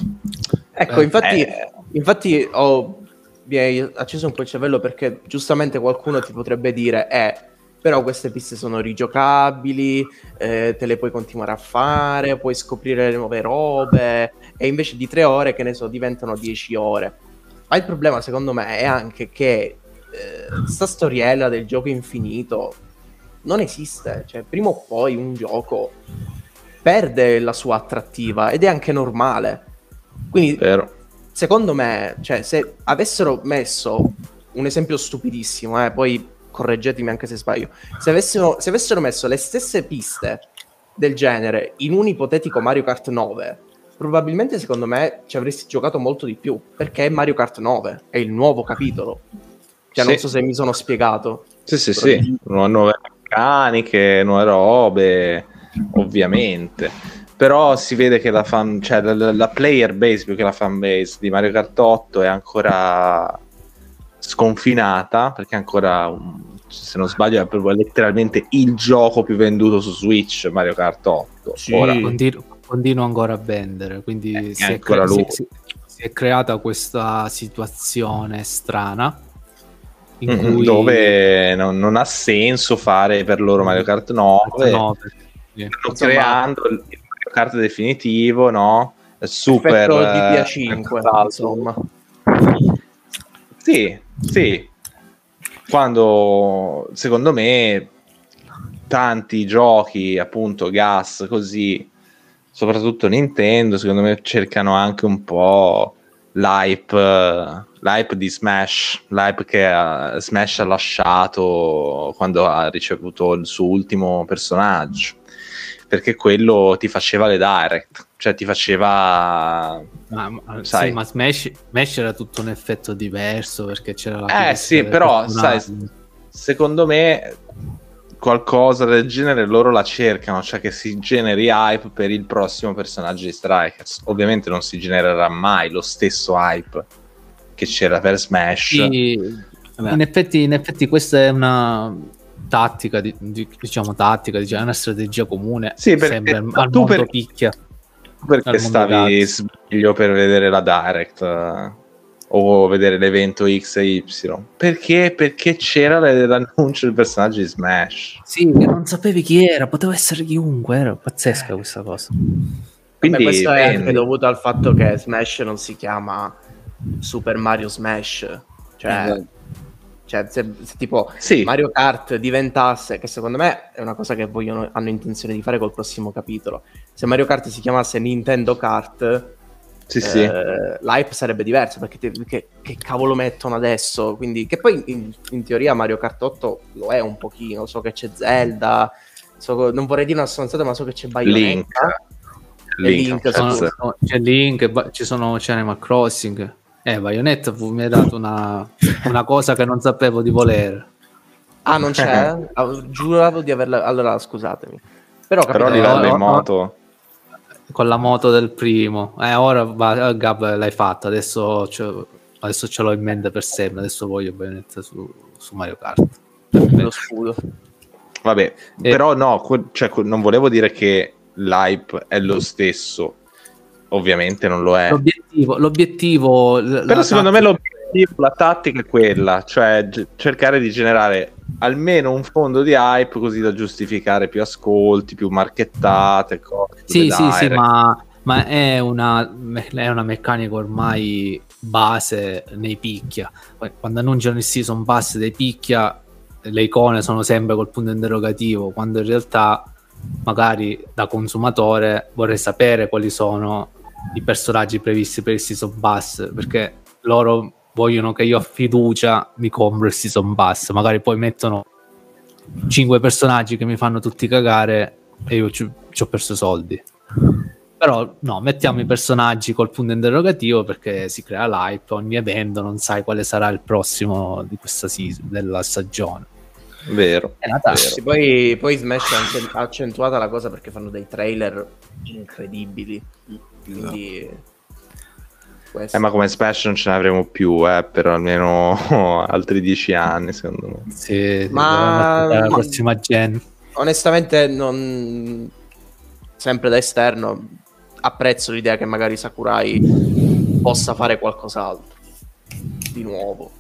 Ecco, Eh, infatti, eh. infatti ho, mi hai acceso un po' il cervello perché giustamente qualcuno ti potrebbe dire, eh, però queste piste sono rigiocabili, eh, te le puoi continuare a fare, puoi scoprire le nuove robe, e invece di tre ore, che ne so, diventano dieci ore. Ma il problema, secondo me, è anche che eh, sta storiella del gioco infinito non esiste. Cioè, prima o poi un gioco perde la sua attrattiva ed è anche normale. Quindi Vero? secondo me, cioè, se avessero messo un esempio stupidissimo, eh, poi correggetemi anche se sbaglio, se avessero, se avessero messo le stesse piste del genere in un ipotetico Mario Kart 9, probabilmente secondo me ci avresti giocato molto di più, perché è Mario Kart 9, è il nuovo capitolo. Cioè, non Sì. so se mi sono spiegato. Sì, sì, sì. Nu- Nuove meccaniche, nuove robe, ovviamente. Però si vede che la fan, cioè la, la player base più che la fan base di Mario Kart 8 è ancora sconfinata, perché ancora, se non sbaglio, è proprio letteralmente il gioco più venduto su Switch, Mario Kart 8. Sì. Ora, Continu- continua ancora a vendere, quindi Eh, si, è ancora cre- lui. si- si- si è creata questa situazione strana in Mm, cui dove non, non ha senso fare per loro Mario Kart 9 No, perché- sì. stanno Insomma- creando il Mario Kart definitivo no? super Effetto eh, DPA5, salto. insomma. Sì sì. Quando secondo me tanti giochi appunto gas così soprattutto Nintendo secondo me cercano anche un po' l'hype l'hype di Smash l'hype che eh, Smash ha lasciato quando ha ricevuto il suo ultimo personaggio. Perché quello ti faceva le direct cioè ti faceva Ma, ma- Sai. sì, ma Smash, Smash era tutto un effetto diverso perché c'era la Eh, sì, però, sai, secondo me qualcosa del genere loro la cercano, cioè che si generi hype per il prossimo personaggio di Strikers. Ovviamente non si genererà mai lo stesso hype che c'era per Smash. Sì, in, effetti, in effetti questa è una tattica, di- di- diciamo tattica, diciamo, una strategia comune. Sì, perché Sembra al tu mondo per- picchia. Perché stavi sveglio per vedere la direct eh, o vedere l'evento X e Y? Perché? Perché c'era l'annuncio del personaggio di Smash. Sì, non sapevi chi era, poteva essere chiunque, era pazzesca questa cosa. Quindi Beh, questo è anche dovuto al fatto che Smash non si chiama Super Mario Smash. Cioè, Esatto. Cioè, se, se tipo Sì. Mario Kart diventasse, che secondo me è una cosa che vogliono, hanno intenzione di fare col prossimo capitolo. Se Mario Kart si chiamasse Nintendo Kart, Sì, sì. eh, l'hype sarebbe diverso perché te- che, che cavolo mettono adesso? Quindi, che poi in, in teoria Mario Kart 8 lo è un pochino. So che c'è Zelda, so- non vorrei dire una stronzata, ma so che c'è Bayonetta. Link. E Link, Link, sono- c'è Link, ba- ci sono c'è Animal Crossing. Eh, Bayonetta fu- mi ha dato una, una cosa che non sapevo di volere. Ah, non c'è? Ah, giuravo di averla. Allora, scusatemi. Però, Però capito, livello no, in moto. Con la moto del primo. Eh, ora va, Gab l'hai fatta, adesso, ce- adesso ce l'ho in mente per sempre. Adesso voglio Bayonetta su, su Mario Kart. lo scudo. Vabbè, Eh. però no, que- cioè, que- non volevo dire che l'hype è lo stesso. Ovviamente non lo è. L'obiettivo, l'obiettivo Però secondo me tattica- l'obiettivo, la tattica è quella, cioè g- cercare di generare almeno un fondo di hype così da giustificare più ascolti, più marchettate, cose. Sì, sì, sì, direct. ma, ma è, una, me- è una meccanica ormai base nei picchia. Quando annunciano il season pass dei picchia, le icone sono sempre col punto interrogativo, quando in realtà magari da consumatore vorrei sapere quali sono i personaggi previsti per il season pass, perché loro vogliono che io a fiducia mi compro il season pass, magari poi mettono cinque personaggi che mi fanno tutti cagare e io ci, ci ho perso soldi. Però no, mettiamo i personaggi col punto interrogativo perché si crea l'hype, ogni evento non sai quale sarà il prossimo di questa season, della stagione. Vero. È Natale. Sì, poi, poi Smash ha accentuata la cosa perché fanno dei trailer incredibili. Quindi... Eh, ma come Smash non ce ne avremo più, eh, per almeno *laughs* altri dieci anni, secondo me. Sì, Ma- la ma- prossima gen. Onestamente, non... sempre da esterno, apprezzo l'idea che magari Sakurai possa fare qualcos'altro di nuovo.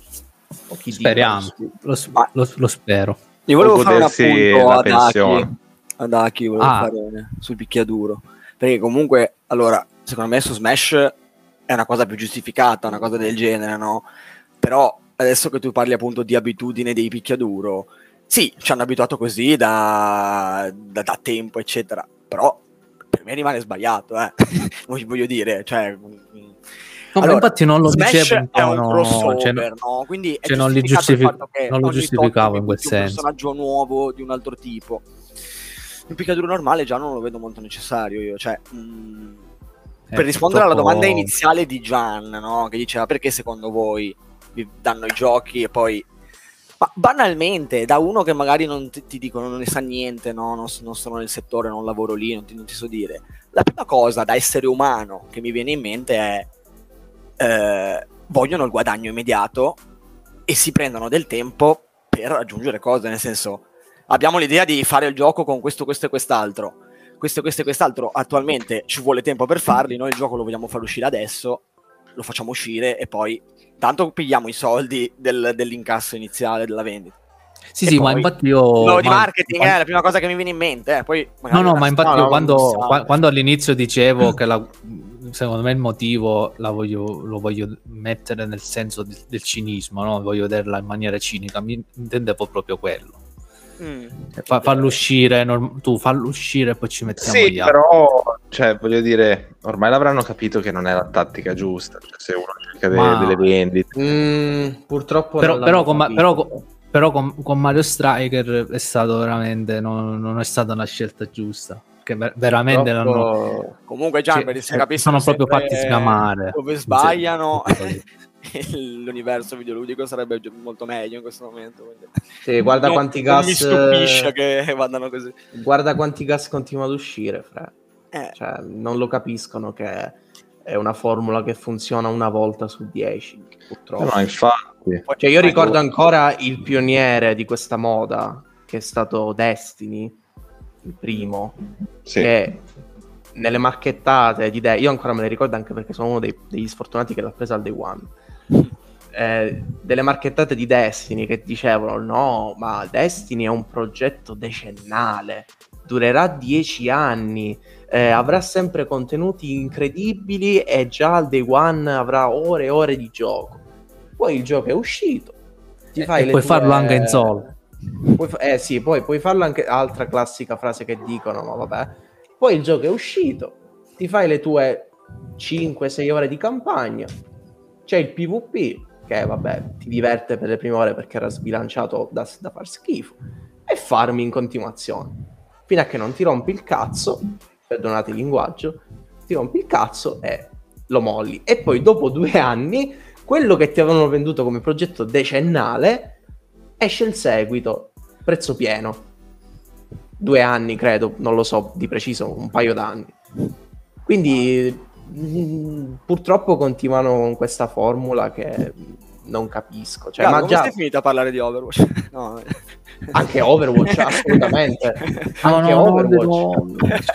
O chi dica, Speriamo, lo, sp- lo- lo spero. Io volevo fare un appunto ad Aki, ad Aki volevo Ah. fare sul picchiaduro. Perché comunque, allora, secondo me su Smash è una cosa più giustificata, una cosa del genere, no? Però adesso che tu parli appunto di abitudine dei picchiaduro, sì, ci hanno abituato così da, da- da tempo, eccetera. Però per me rimane sbagliato, eh. *laughs* Voglio dire, cioè... No, ma Allora, infatti non lo Smash dicevo è un crossover, cioè, no? Quindi cioè, non li giustific- non lo giustificavo in quel metti un senso. personaggio nuovo di un altro tipo. Un picchiaduro normale già non lo vedo molto necessario io, cioè... mm, eh, per rispondere alla domanda iniziale di Gian, no? che diceva perché secondo voi vi danno i giochi e poi... Ma banalmente, da uno che magari non ti, ti dicono non ne sa niente, no? non, non sono nel settore, non lavoro lì, non ti, non ti so dire. La prima cosa da essere umano che mi viene in mente è eh, vogliono il guadagno immediato e si prendono del tempo per raggiungere cose, nel senso abbiamo l'idea di fare il gioco con questo, questo e quest'altro. Questo, questo e quest'altro attualmente ci vuole tempo per farli, noi il gioco lo vogliamo far uscire adesso, lo facciamo uscire e poi tanto pigliamo i soldi del- dell'incasso iniziale della vendita. Sì, E sì, ma infatti io... No, di ma- marketing è la prima cosa che mi viene in mente, eh, poi No, no, ma infatti no, io no, quando, quando all'inizio dicevo *clears throat* che la- secondo me il motivo la voglio- lo voglio mettere nel senso di- del cinismo, no? voglio vederla in maniera cinica, mi intendevo proprio quello. Mm. Fa- farlo uscire, norm- tu fallo uscire e poi ci mettiamo Sì, gli altri. però, cioè, voglio dire, ormai l'avranno capito che non è la tattica giusta. Cioè, se uno cerca Ma- delle vendite, Mm, purtroppo Però, non però con, però con- però con- con Mario Striker è stato veramente, non, non è stata una scelta giusta. Ver- veramente non Purtroppo- Comunque Gian, per- se eh, capiscono sono proprio fatti scamare. Dove sbagliano, Sì. *laughs* l'universo videoludico sarebbe molto meglio in questo momento. quindi- Sì, guarda Non- quanti non gas mi stupisce che vadano così. guarda quanti gas continuano ad uscire fra. Eh, Cioè, non lo capiscono che è una formula che funziona una volta su 10 purtroppo no, infatti. poi- Cioè, io ricordo ancora il pioniere di questa moda, che è stato Destiny, il primo, Sì. che nelle marchettate di idee, io ancora me le ricordo anche perché sono uno dei- degli sfortunati che l'ha presa al day one. *laughs* Eh, delle marchettate di Destiny che dicevano no, ma Destiny è un progetto decennale, durerà 10 anni, eh, avrà sempre contenuti incredibili e già al day one avrà ore e ore di gioco. Poi il gioco è uscito. Ti E- fai e le puoi tue- farlo anche in solo. Puoi fa- eh sì, poi puoi farlo anche altra classica frase che dicono, ma vabbè. Poi il gioco è uscito, ti fai le tue 5-6 ore di campagna, c'è il PvP, che vabbè, ti diverte per le prime ore perché era sbilanciato da, da far schifo, e farmi in continuazione. Fino a che non ti rompi il cazzo, perdonate il linguaggio, ti rompi il cazzo e lo molli. E poi dopo due anni, quello che ti avevano venduto come progetto decennale, esce il seguito, prezzo pieno. Due anni, credo, non lo so di preciso, un paio d'anni. Quindi mm, purtroppo continuano con questa formula che non capisco. Cioè, Gallo, ma già sei finita a parlare di Overwatch? *laughs* no. anche Overwatch, assolutamente. No, Anche no, Overwatch.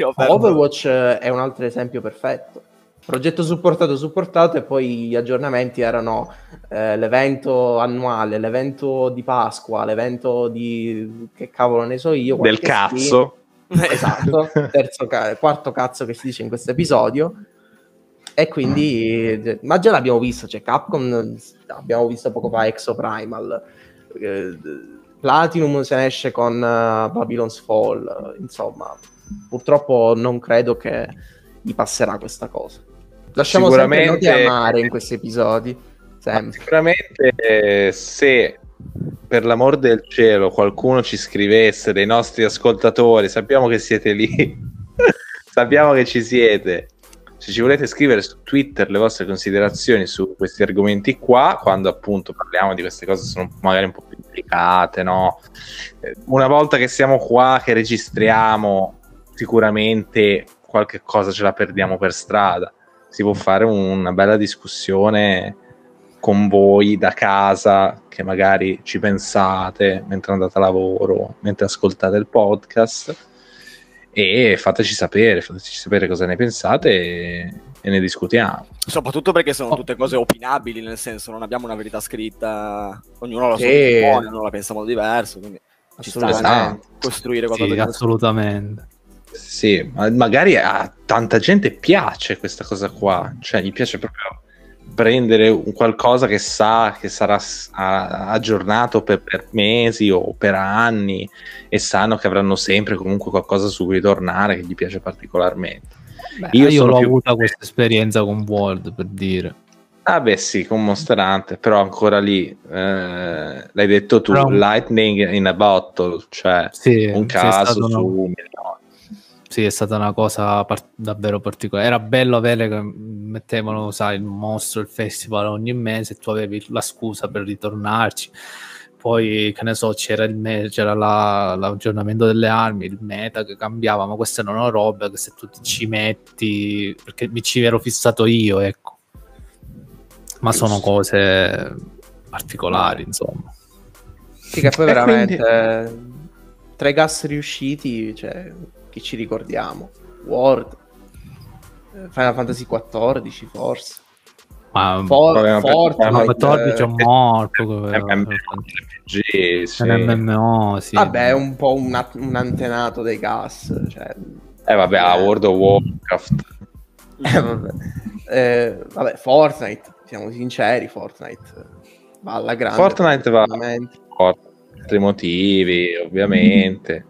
*laughs* Overwatch è un altro esempio perfetto. Progetto supportato, supportato e poi gli aggiornamenti erano eh, l'evento annuale, l'evento di Pasqua, l'evento di... che cavolo ne so io. Del cazzo. skin. *laughs* Esatto, terzo ca- quarto cazzo che si dice in questo episodio. E quindi, eh, ma già l'abbiamo visto, cioè Capcom, abbiamo visto poco fa Exo Primal, eh, Platinum se ne esce con eh, Babylon's Fall, insomma, purtroppo non credo che gli passerà questa cosa. Lasciamo Sicuramente- sempre amare in questi episodi. Sempre. Sicuramente eh, se per l'amor del cielo qualcuno ci scrivesse dei nostri ascoltatori, sappiamo che siete lì, *laughs* sappiamo che ci siete. Se ci volete scrivere su Twitter le vostre considerazioni su questi argomenti qua, quando appunto parliamo di queste cose sono magari un po' più delicate, no? Eh, Una volta che siamo qua, che registriamo, sicuramente qualche cosa ce la perdiamo per strada. Si può fare una bella discussione con voi da casa che magari ci pensate mentre andate a lavoro, mentre ascoltate il podcast e fateci sapere, fateci sapere cosa ne pensate e, e ne discutiamo. Soprattutto perché sono tutte cose opinabili, nel senso non abbiamo una verità scritta, ognuno ha la sua opinione, ognuno la pensa in modo diverso, quindi ci sta a costruire qualcosa Sì, di assolutamente. Sì, ma magari a tanta gente piace questa cosa qua, cioè gli piace proprio prendere un qualcosa che sa che sarà aggiornato per, per mesi o per anni e sanno che avranno sempre comunque qualcosa su cui tornare che gli piace particolarmente. Beh, Io io sono l'ho più- avuta questa esperienza con World per dire. Ah beh sì, con Monster Hunter, però ancora lì, eh, l'hai detto tu, Però- lightning in a bottle, cioè Sì, un caso su un milione. Sì, è stata una cosa par- davvero particolare. Era bello avere che mettevano, sai, il mostro, il festival ogni mese e tu avevi la scusa per ritornarci. Poi, che ne so, c'era, il me- c'era la- l'aggiornamento delle armi, il meta che cambiava, ma queste erano robe che se tu ci metti, perché mi ci ero fissato io, ecco. Ma sono cose particolari, insomma. Sì, che poi veramente quindi- eh, tra i gas riusciti, cioè, chi ci ricordiamo? World, eh, Final Fantasy XIV forse. Ma For- Fortnite, ma ma 14 è eh, morto. È un MMORPG, sì. MMO, sì. Vabbè, è un po' un, at- un antenato dei gas. Cioè, Eh vabbè, a World of Warcraft. *laughs* eh, vabbè. Eh, vabbè, Fortnite, siamo sinceri, Fortnite eh, va alla grande. Fortnite va per altri motivi, ovviamente.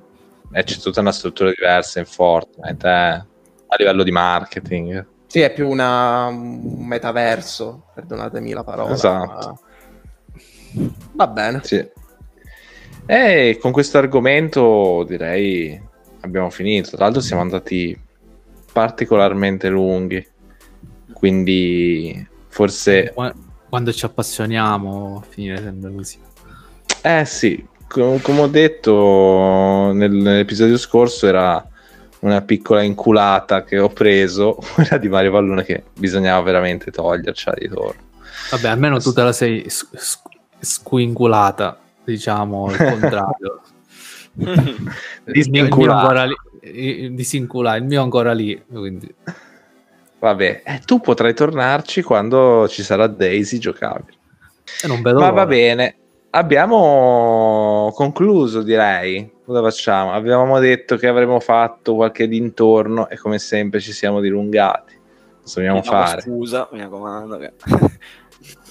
E c'è tutta una struttura diversa in Fortnite, eh, a livello di marketing. Sì, è più una, un metaverso, perdonatemi la parola. Esatto. ma- Va bene. Sì. E con questo argomento direi abbiamo finito. Tra l'altro siamo andati particolarmente lunghi, quindi forse... Qua- Quando ci appassioniamo, finire sempre così. Eh sì, come ho detto nel- nell'episodio scorso era una piccola inculata che ho preso, *laughs* quella di Mario Pallone che bisognava veramente toglierci a ritorno. Vabbè, almeno tu te la sei squinculata, diciamo, *laughs* *laughs* il contrario. Disinculata. ancora lì, il- disincula- il mio ancora lì, quindi Vabbè, eh, tu potrai tornarci quando ci sarà Daisy giocabile. e non vedo Ma va bene, abbiamo concluso direi. Cosa facciamo? Avevamo detto che avremmo fatto qualche dintorno e come sempre ci siamo dilungati. Cosa vogliamo Chiediamo fare? Scusa, mi raccomando. Che...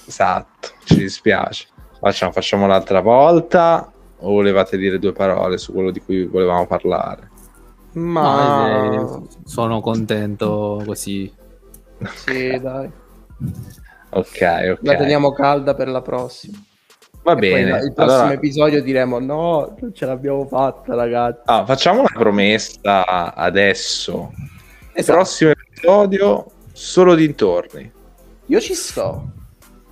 Esatto, ci dispiace. Facciamo, facciamo l'altra volta o volevate dire due parole su quello di cui volevamo parlare? Ma No, eh, sono contento così. sì, dai. Ok, ok. La teniamo calda per la prossima. Va E poi bene. il prossimo Allora, episodio diremo: No, non ce l'abbiamo fatta, ragazzi. ah, facciamo una promessa adesso. Esatto. Prossimo episodio, solo dintorni. Io ci sto.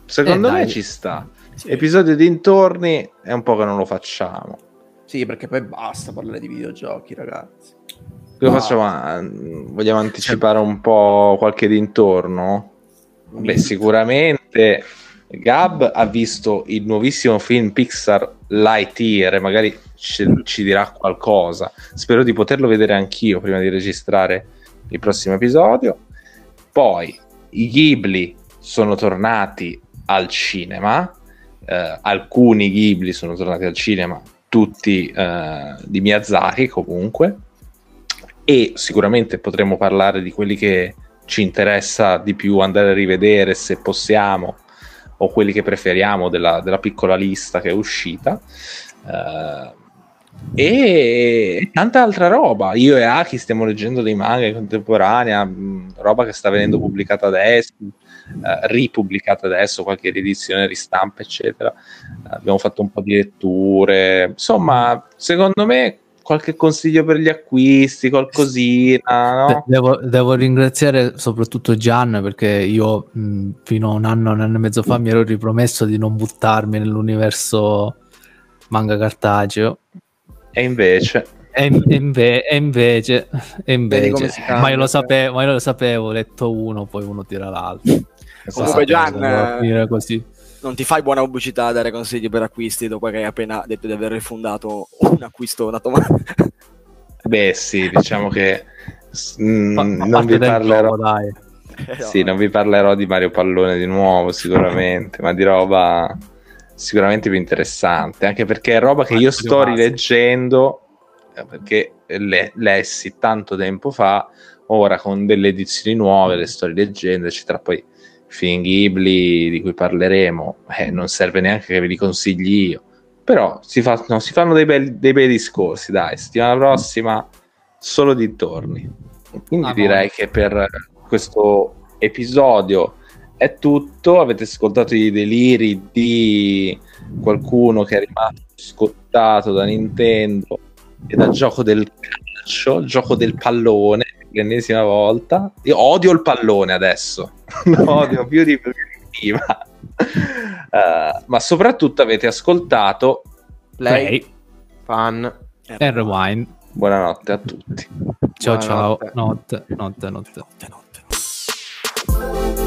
Secondo Eh, me ci sta. Episodio dintorni è un po' che non lo facciamo. Sì, perché poi basta parlare di videogiochi, ragazzi. Cosa Ah. facciamo? Ah, Vogliamo anticipare un po' qualche dintorno? Beh, sicuramente Gab ha visto il nuovissimo film Pixar Lightyear e magari ci, ci dirà qualcosa. Spero di poterlo vedere anch'io prima di registrare il prossimo episodio. Poi i Ghibli sono tornati al cinema. Eh, alcuni Ghibli sono tornati al cinema, tutti eh, di Miyazaki comunque. E sicuramente potremo parlare di quelli che ci interessa di più andare a rivedere se possiamo o quelli che preferiamo della, della piccola lista che è uscita. Eh, e tanta altra roba. Io e Aki stiamo leggendo dei manga in contemporanea, mh, roba che sta venendo pubblicata adesso, eh, ripubblicata adesso, qualche riedizione, ristampa, eccetera. abbiamo fatto un po' di letture. Insomma, secondo me qualche consiglio per gli acquisti, qualcosina. No? Devo, devo, ringraziare soprattutto Gian perché io mh, fino a un anno, un anno e mezzo fa mi ero ripromesso di non buttarmi nell'universo manga cartaceo. E invece... E, inve- e invece, e invece ma, io lo sapevo, ma io lo sapevo, ho letto uno, poi uno tira l'altro. Comunque Gian, così non ti fai buona pubblicità a dare consigli per acquisti dopo che hai appena detto di aver rifundato un acquisto nato male. Beh, sì, diciamo che mm, non vi parlerò. dai. Eh, sì, non vi parlerò di Mario Pallone di nuovo, sicuramente, ma di roba sicuramente più interessante, anche perché è roba che io sto rileggendo eh, perché le, lessi tanto tempo fa, ora con delle edizioni nuove le sto rileggendo, eccetera. Poi film Ghibli di cui parleremo, eh, non serve neanche che ve li consigli io. Però si, fa, no, si fanno dei, belli, dei bei discorsi, dai, settimana prossima solo dintorni. Quindi ah, direi no. che per questo episodio è tutto. Avete ascoltato i deliri di qualcuno che è rimasto scottato da Nintendo e dal gioco del calcio, gioco del pallone l'ennesima volta. Io odio il pallone adesso, *laughs* lo *laughs* odio più di prima. Uh, *laughs* ma soprattutto avete ascoltato Play, Play. Fan e Rewind. Buonanotte a tutti. Ciao Buonanotte. ciao, notte, notte, notte. notte, notte.